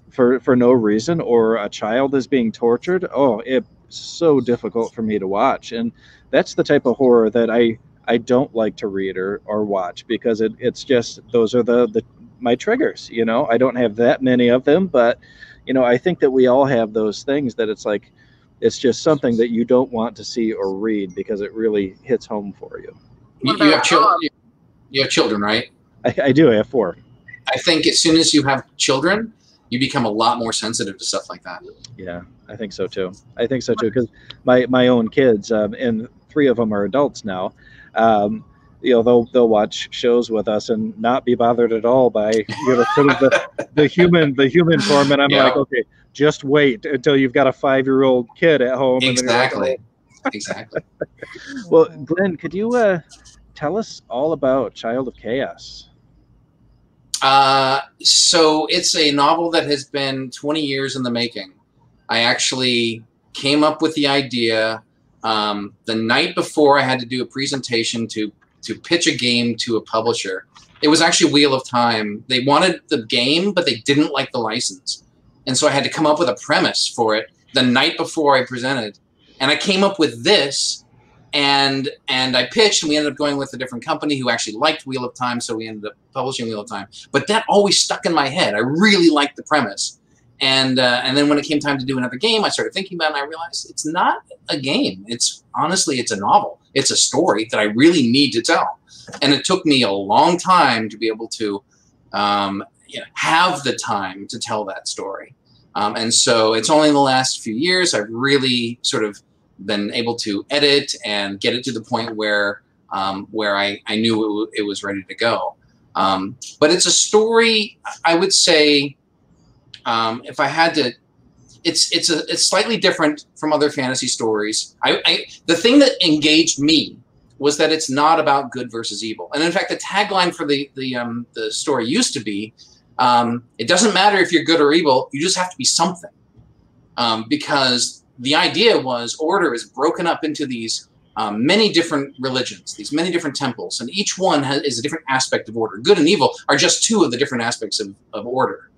for for no reason or a child is being tortured oh it's so difficult for me to watch. And that's the type of horror that i i don't like to read or or watch because it, it's just those are the the my triggers you know? I don't have that many of them but you know i think that we all have those things that it's like it's just something that you don't want to see or read because it really hits home for you. You, you have children. You have children, right? I, I do. I have four. I think as soon as you have children, you become a lot more sensitive to stuff like that. Yeah, I think so too. I think so too because my my own kids, um, and three of them are adults now. Um, you know, they'll they'll watch shows with us and not be bothered at all by you know sort of the, the human the human form, and I'm Yeah. like, okay, just wait until you've got a five year old kid at home. and like, Exactly. Exactly. Well. Glenn, could you uh, tell us all about Child of Chaos? Uh, so it's a novel that has been 20 years in the making. I actually came up with the idea um, the night before I had to do a presentation to to pitch a game to a publisher. It was actually Wheel of Time. They wanted the game, but they didn't like the license, and so I had to come up with a premise for it the night before I presented. And I came up with this, and and I pitched, and we ended up going with a different company who actually liked Wheel of Time, so we ended up publishing Wheel of Time. But that always stuck in my head. I really liked the premise, and uh, and then when it came time to do another game, I started thinking about it, and I realized it's not a game. It's honestly, it's a novel. It's a story that I really need to tell, and it took me a long time to be able to um, you know, have the time to tell that story. Um, and so it's only in the last few years I've really sort of been able to edit and get it to the point where um, where I, I knew it, it was ready to go. Um, but it's a story. I would say, um, if I had to, it's it's a it's slightly different from other fantasy stories. I, I the thing that engaged me was that it's not about good versus evil. And in fact, the tagline for the the um, the story used to be, um, "It doesn't matter if you're good or evil. You just have to be something." Um, because the idea was order is broken up into these um, many different religions, these many different temples, and each one has, is a different aspect of order. Good and evil are just two of the different aspects of, of order.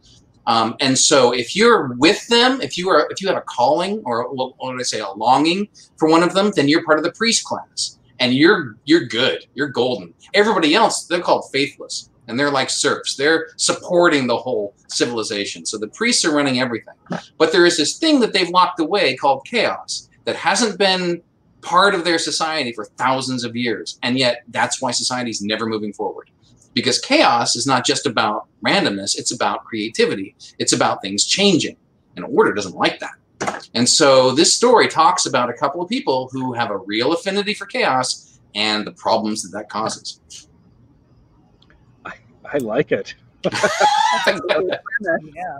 Um, and so if you're with them, if you are if you have a calling or what would I say a longing for one of them, then you're part of the priest class, and you're you're good, you're golden. Everybody else they're called faithless, and they're like serfs. They're supporting the whole civilization. So the priests are running everything, but there is this thing that they've locked away called chaos that hasn't been part of their society for thousands of years, and yet that's why society is never moving forward. Because chaos is not just about randomness. It's about creativity. It's about things changing. And order doesn't like that. And so this story talks about a couple of people who have a real affinity for chaos and the problems that that causes i, I like it. Yeah.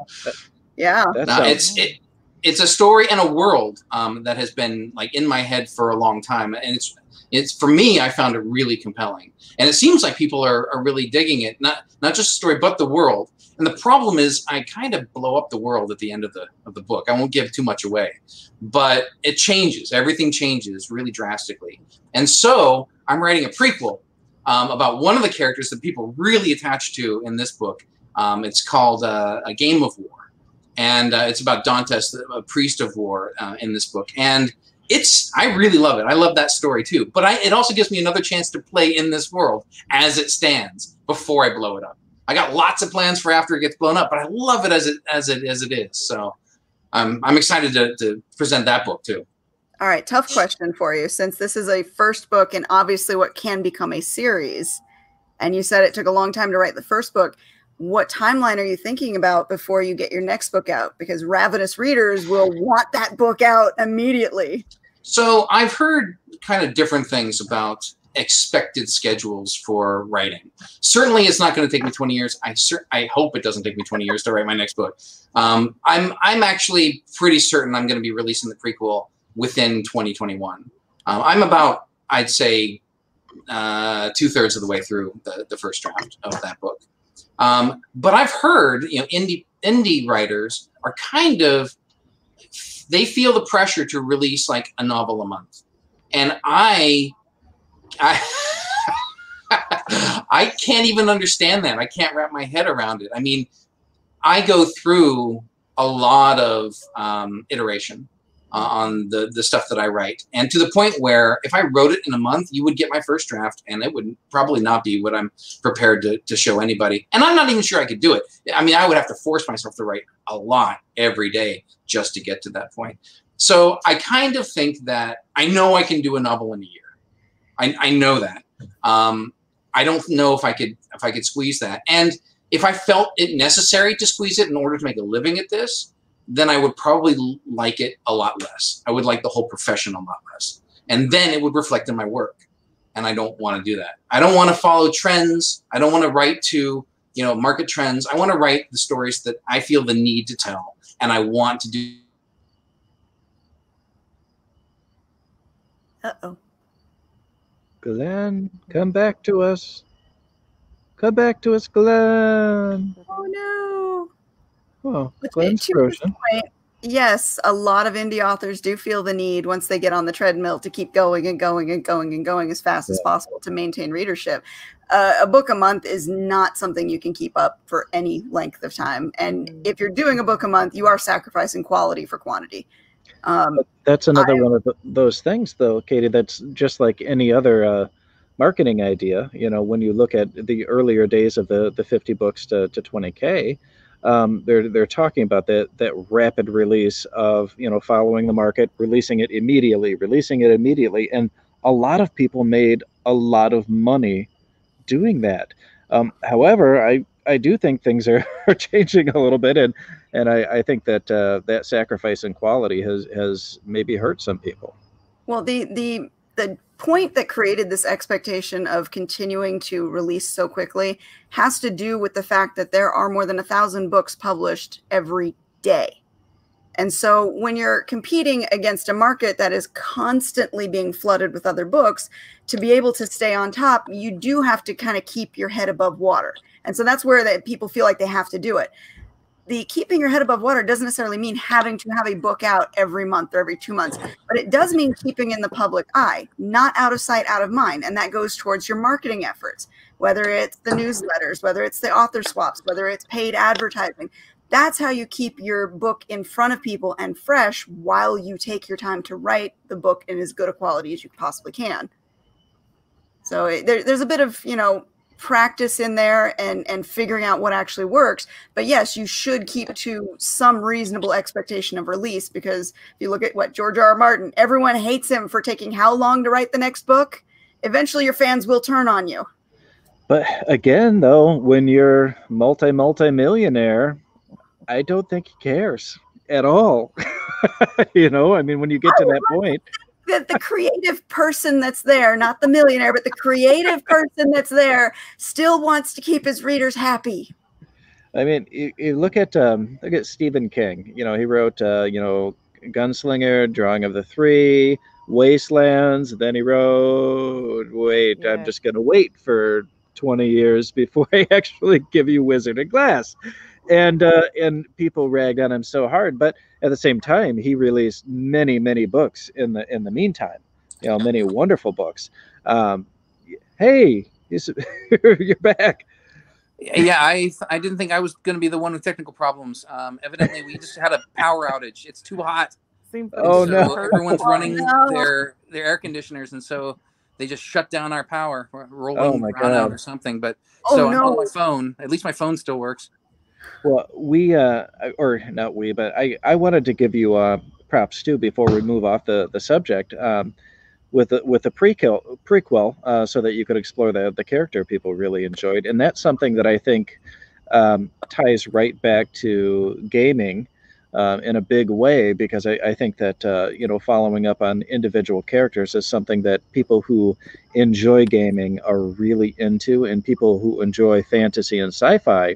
Yeah. No, it's it, it's a story and a world um, that has been like in my head for a long time and it's it's for me i found it really compelling. And it seems like people are, are really digging it not not just the story but the world. And the problem is i kind of blow up the world at the end of the of the book. I won't give too much away. But it changes. Everything changes really drastically. And so i'm writing a prequel um, about one of the characters that people really attach to in this book um, it's called uh, a game of war and uh, it's about dantes a priest of war uh, in this book and it's I really love it. I love that story too. But I, it also gives me another chance to play in this world as it stands before I blow it up. I got lots of plans for after it gets blown up, but I love it as it as it as it is. So I'm I'm excited to, to present that book too. All right, tough question for you since this is a first book and obviously what can become a series. And you said it took a long time to write the first book what timeline are you thinking about before you get your next book out? Because ravenous readers will want that book out immediately. So I've heard kind of different things about expected schedules for writing. Certainly, it's not going to take me 20 years. I I hope it doesn't take me 20 years to write my next book. Um, I'm I'm actually pretty certain I'm going to be releasing the prequel within 2021. Um, I'm about I'd say uh, two thirds of the way through the the first draft of that book. Um, but I've heard, you know, indie indie writers are kind of they feel the pressure to release like a novel a month, and I, I, I can't even understand that. I can't wrap my head around it. I mean, I go through a lot of um, iteration uh, on the the stuff that I write, and to the point where if I wrote it in a month, you would get my first draft, and it would probably not be what I'm prepared to to show anybody. And I'm not even sure I could do it. I mean, I would have to force myself to write a lot every day just to get to that point. So I kind of think that I know I can do a novel in a year. I, I know that. Um, I don't know if I could if I could squeeze that. And if I felt it necessary to squeeze it in order to make a living at this, then I would probably like it a lot less. I would like the whole profession a lot less. And then it would reflect in my work. And I don't want to do that. I don't want to follow trends. I don't want to write to, you know, market trends. I want to write the stories that I feel the need to tell and I want to do. Uh-oh. Glenn, come back to us. Come back to us, Glenn. Oh no. Oh. Point, yes, a lot of indie authors do feel the need once they get on the treadmill to keep going and going and going and going as fast yeah. as possible to maintain readership. Uh, a book a month is not something you can keep up for any length of time. And if you're doing a book a month, you are sacrificing quality for quantity. Um, that's another I, one of the, those things, though, Katie. That's just like any other uh, marketing idea. You know, when you look at the earlier days of the the 50 books to, to 20k, um, they're they're talking about that that rapid release of you know following the market, releasing it immediately, releasing it immediately, and a lot of people made a lot of money doing that. Um, however, I I do think things are, are changing a little bit, and and I, I think that uh, that sacrifice in quality has has maybe hurt some people. Well, the the the point that created this expectation of continuing to release so quickly has to do with the fact that there are more than a thousand books published every day. And so when you're competing against a market that is constantly being flooded with other books, to be able to stay on top, you do have to kind of keep your head above water. And so that's where that people feel like they have to do it the keeping your head above water doesn't necessarily mean having to have a book out every month or every two months, but it does mean keeping in the public eye, not out of sight, out of mind. And that goes towards your marketing efforts, whether it's the newsletters, whether it's the author swaps, whether it's paid advertising. That's how you keep your book in front of people and fresh while you take your time to write the book in as good a quality as you possibly can. So it, there, there's a bit of, you know, practice in there and and figuring out what actually works. But yes you should keep to some reasonable expectation of release because if you look at what george r. r. Martin everyone hates him for taking how long to write the next book. Eventually your fans will turn on you. But again though when you're multi multi millionaire i don't think he cares at all. You know i mean when you get to oh, that point that the creative person that's there, not the millionaire, but the creative person that's there, still wants to keep his readers happy. I mean, you, you look at um, look at Stephen King. You know, he wrote uh, you know Gunslinger, Drawing of the Three, Wastelands. Then he wrote. Wait, yeah. I'm just gonna wait for 20 years before I actually give you Wizard of Glass and uh, and people ragged on him so hard. But at the same time, he released many many books in the in the meantime. You know, many wonderful books. Um, hey, you're back. Yeah, I I didn't think I was going to be the one with technical problems. Um, evidently, we just had a power outage. It's too hot. Oh so no! Everyone's running oh, no. their their air conditioners, and so they just shut down our power, rolling oh my God. or something. But oh, so no. on my phone, at least my phone still works. Well, we uh, or not we, but I I wanted to give you uh, props too before we move off the the subject. Um, with the, with the prequel prequel, uh, so that you could explore the the character people really enjoyed, and that's something that I think um, ties right back to gaming uh, in a big way because I, I think that uh, you know following up on individual characters is something that people who enjoy gaming are really into, and people who enjoy fantasy and sci-fi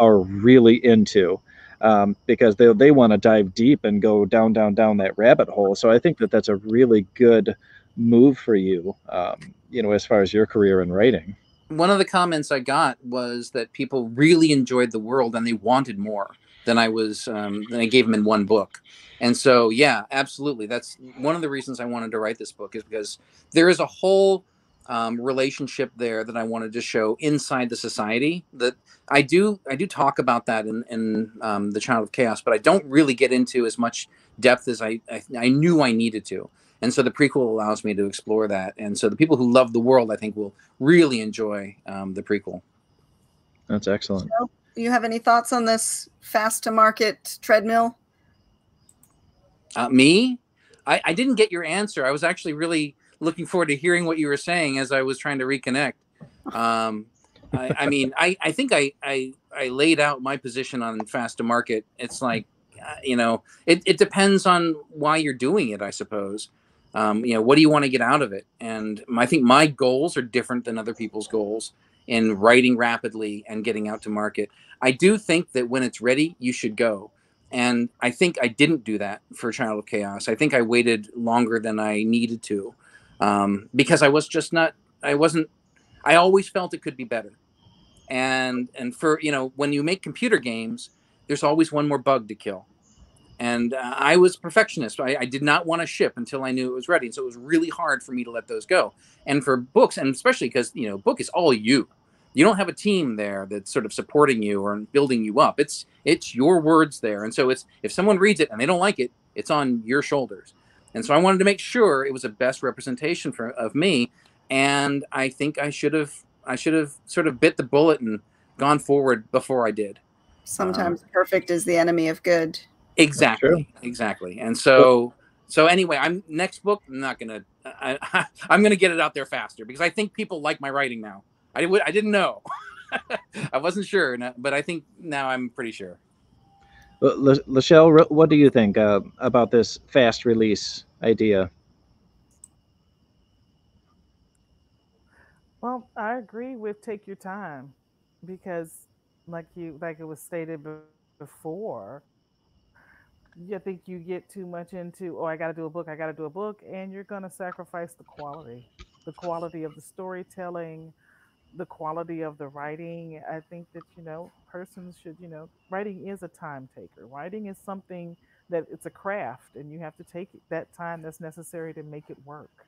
are really into um, because they, they want to dive deep and go down, down, down that rabbit hole. So I think that that's a really good move for you, um, you know, as far as your career in writing. One of the comments I got was that people really enjoyed the world and they wanted more than I was, um, than I gave them in one book. And so, yeah, absolutely. That's one of the reasons I wanted to write this book is because there is a whole um, relationship there that I wanted to show inside the society. That I do I do talk about that in, in um, the Child of Chaos, but I don't really get into as much depth as I, I, I knew I needed to. And so the prequel allows me to explore that. And so the people who love the world, I think, will really enjoy um, the prequel. That's excellent. So, you have any thoughts on this fast to market treadmill? Uh, me, I, I didn't get your answer. I was actually really looking forward to hearing what you were saying as I was trying to reconnect. Um, I, I, mean, I, I think I, I, I laid out my position on fast to market. It's like, uh, you know, it, it depends on why you're doing it, I suppose. Um, you know, what do you want to get out of it? And I think my goals are different than other people's goals in writing rapidly and getting out to market. I do think that when it's ready, you should go. And I think I didn't do that for Child of Chaos. I think I waited longer than I needed to um, because I was just not. I wasn't. I always felt it could be better, and and for you know when you make computer games, there's always one more bug to kill, and uh, I was perfectionist. I, I did not want to ship until I knew it was ready, and so it was really hard for me to let those go. And for books, and especially because you know book is all you. You don't have a team there that's sort of supporting you or building you up. It's it's your words there, and so it's if someone reads it and they don't like it, it's on your shoulders. And so I wanted to make sure it was a best representation for of me. And I think I should have I should have sort of bit the bullet and gone forward before I did. Sometimes um, perfect is the enemy of good. Exactly. Exactly. And so so anyway, I'm next book. I'm not gonna. I, I, am gonna get it out there faster because I think people like my writing now. I would. I didn't know. I wasn't sure, but I think now I'm pretty sure. Lachelle, what do you think uh, about this fast release idea? Well, I agree with take your time because, like you, like it was stated before, I think you get too much into, oh, I got to do a book, I got to do a book, and you're going to sacrifice the quality, the quality of the storytelling, the quality of the writing. I think that, you know, persons should, you know, writing is a time taker. Writing is something that it's a craft and you have to take that time that's necessary to make it work.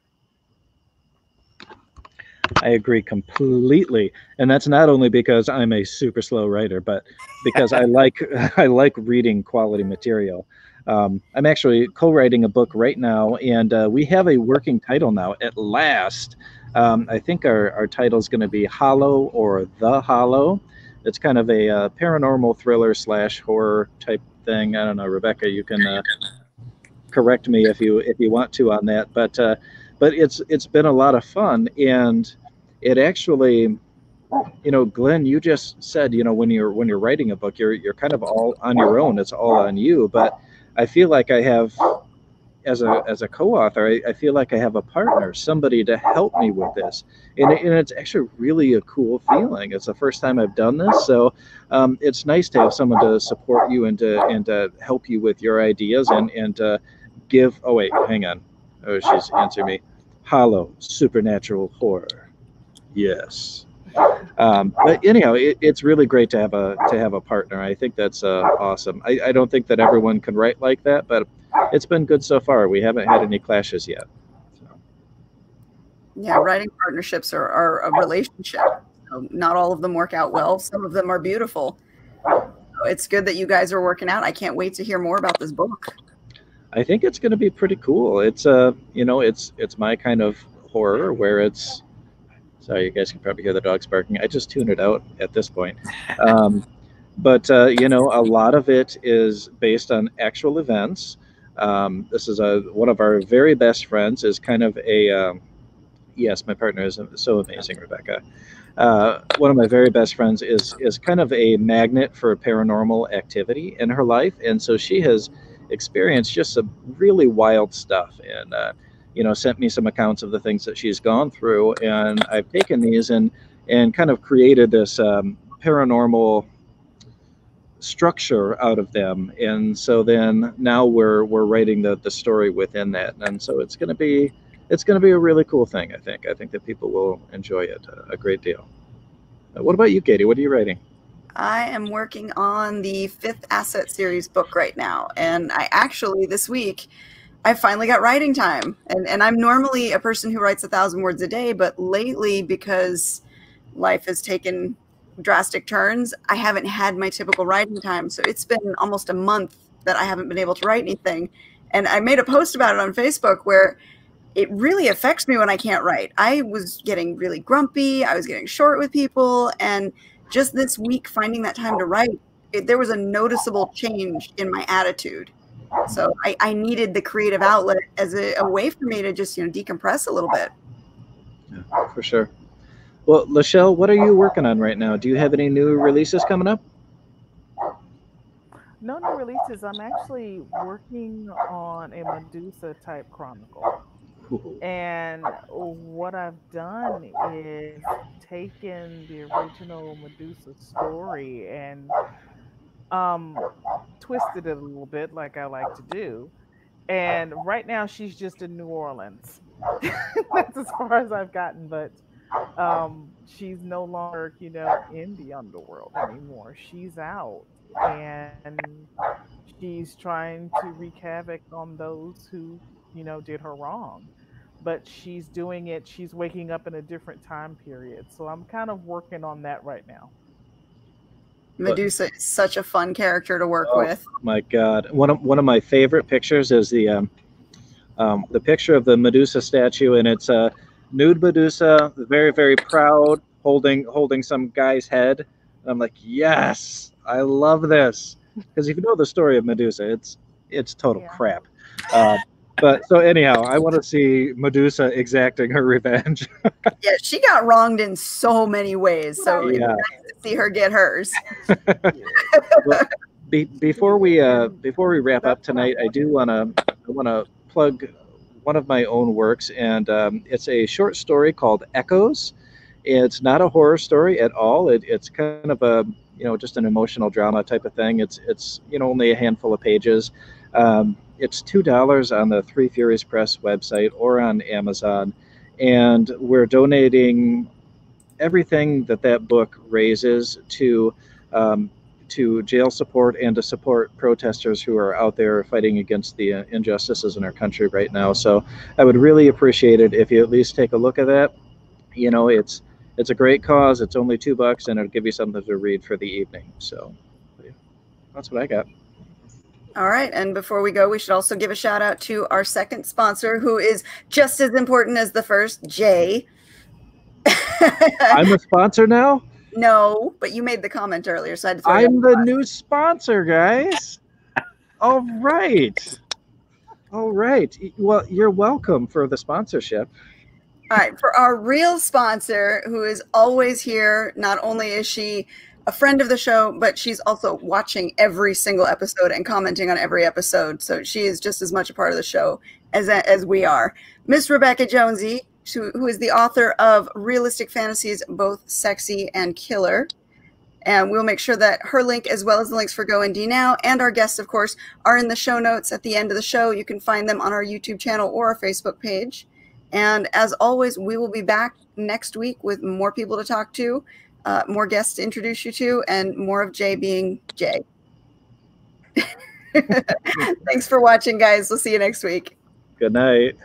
I agree completely, and that's not only because I'm a super slow writer, but because I like I like reading quality material. Um, I'm actually co-writing a book right now, and uh, we have a working title now at last. Um, I think our, our title is going to be Hollow or The Hollow. It's kind of a uh, paranormal thriller slash horror type thing. I don't know, Rebecca, you can uh, correct me if you if you want to on that. But uh, but it's it's been a lot of fun, and it actually, you know, Glenn, you just said, you know, when you're when you're writing a book, you're you're kind of all on your own. It's all on you. But I feel like I have as a as a co-author, I, I, feel like I have a partner, somebody to help me with this, and, and it's actually really a cool feeling. It's the first time I've done this, so um, it's nice to have someone to support you and to and to help you with your ideas and and uh, give. Oh wait, hang on. Oh, she's answering me. Hollow supernatural horror. Yes. Um, but anyhow, it, it's really great to have a to have a partner. I think that's uh, awesome. I, I don't think that everyone can write like that, but it's been good so far. We haven't had any clashes yet. So. Yeah, writing partnerships are, are a relationship. So not all of them work out well. Some of them are beautiful. So it's good that you guys are working out. I can't wait to hear more about this book. I think it's going to be pretty cool. It's uh, you know, it's it's my kind of horror where it's. Sorry, you guys can probably hear the dogs barking. I just tuned it out at this point. Um, but uh, you know, a lot of it is based on actual events. Um, this is a one of our very best friends. Is kind of a um, yes, my partner is so amazing, Rebecca. Uh, one of my very best friends is is kind of a magnet for paranormal activity in her life, and so she has experienced just some really wild stuff, and uh, you know, sent me some accounts of the things that she's gone through, and I've taken these and and kind of created this um, paranormal structure out of them. And so then now we're we're writing the the story within that. And so it's going to be it's going to be a really cool thing i think. I think that people will enjoy it a, a great deal. Uh, what about you katie? What are you writing? I am working on the fifth asset series book right now. And i actually this week i finally got writing time and and i'm normally a person who writes a thousand words a day but lately because life has taken drastic turns, I haven't had my typical writing time. So it's been almost a month that I haven't been able to write anything. And I made a post about it on Facebook where it really affects me when I can't write. I was getting really grumpy, I was getting short with people. And just this week, finding that time to write, it, there was a noticeable change in my attitude. So I, I needed the creative outlet as a, a way for me to just, you know, decompress a little bit. Yeah, for sure. Well, Lachelle, what are you working on right now? Do you have any new releases coming up? No new releases. I'm actually working on a Medusa type chronicle. And what I've done is taken the original Medusa story and um, twisted it a little bit, like I like to do. And right now, she's just in New Orleans. That's as far as I've gotten, but um, she's no longer, you know, in the underworld anymore. She's out and she's trying to wreak havoc on those who, you know, did her wrong. But she's doing it, she's waking up in a different time period. So I'm kind of working on that right now. Medusa is such a fun character to work oh, with. My God, one of one of my favorite pictures is the um, um, the picture of the Medusa statue, and it's uh, nude Medusa, very very proud, holding holding some guy's head. And I'm like, yes, I love this because if you know the story of Medusa, it's it's total yeah. crap. Uh, but so anyhow, I want to see Medusa exacting her revenge. yeah, she got wronged in so many ways. So yeah. nice to see her get hers. well, be, before we uh, before we wrap up tonight, I do want to I want to plug one of my own works, and um, it's a short story called Echoes. It's not a horror story at all. It, it's kind of a you know just an emotional drama type of thing. It's it's you know only a handful of pages. Um, it's two dollars on the Three Furies Press website or on Amazon, and we're donating everything that that book raises to um, to jail support and to support protesters who are out there fighting against the uh, injustices in our country right now. So I would really appreciate it if you at least take a look at that. you know, it's it's a great cause. It's only two bucks, and it'll give you something to read for the evening. So that's what I got. All right. And before we go, we should also give a shout out to our second sponsor, who is just as important as the first, Jay. I'm a sponsor now. no, but you made the comment earlier, so I had to I'm under the new sponsor, guys. All right. All right. Well, you're welcome for the sponsorship. All right, for our real sponsor, who is always here, not only is she a friend of the show, but she's also watching every single episode and commenting on every episode. So she is just as much a part of the show as as we are. Miss Rebecca Jonesy, who is the author of Realistic Fantasies, both sexy and killer. And we'll make sure that her link, as well as the links for Go Indie Now and our guests, of course, are in the show notes at the end of the show. You can find them on our YouTube channel or our Facebook page. And as always, we will be back next week with more people to talk to, uh, more guests to introduce you to, and more of Jay being Jay. Thanks for watching, guys. We'll see you next week. Good night.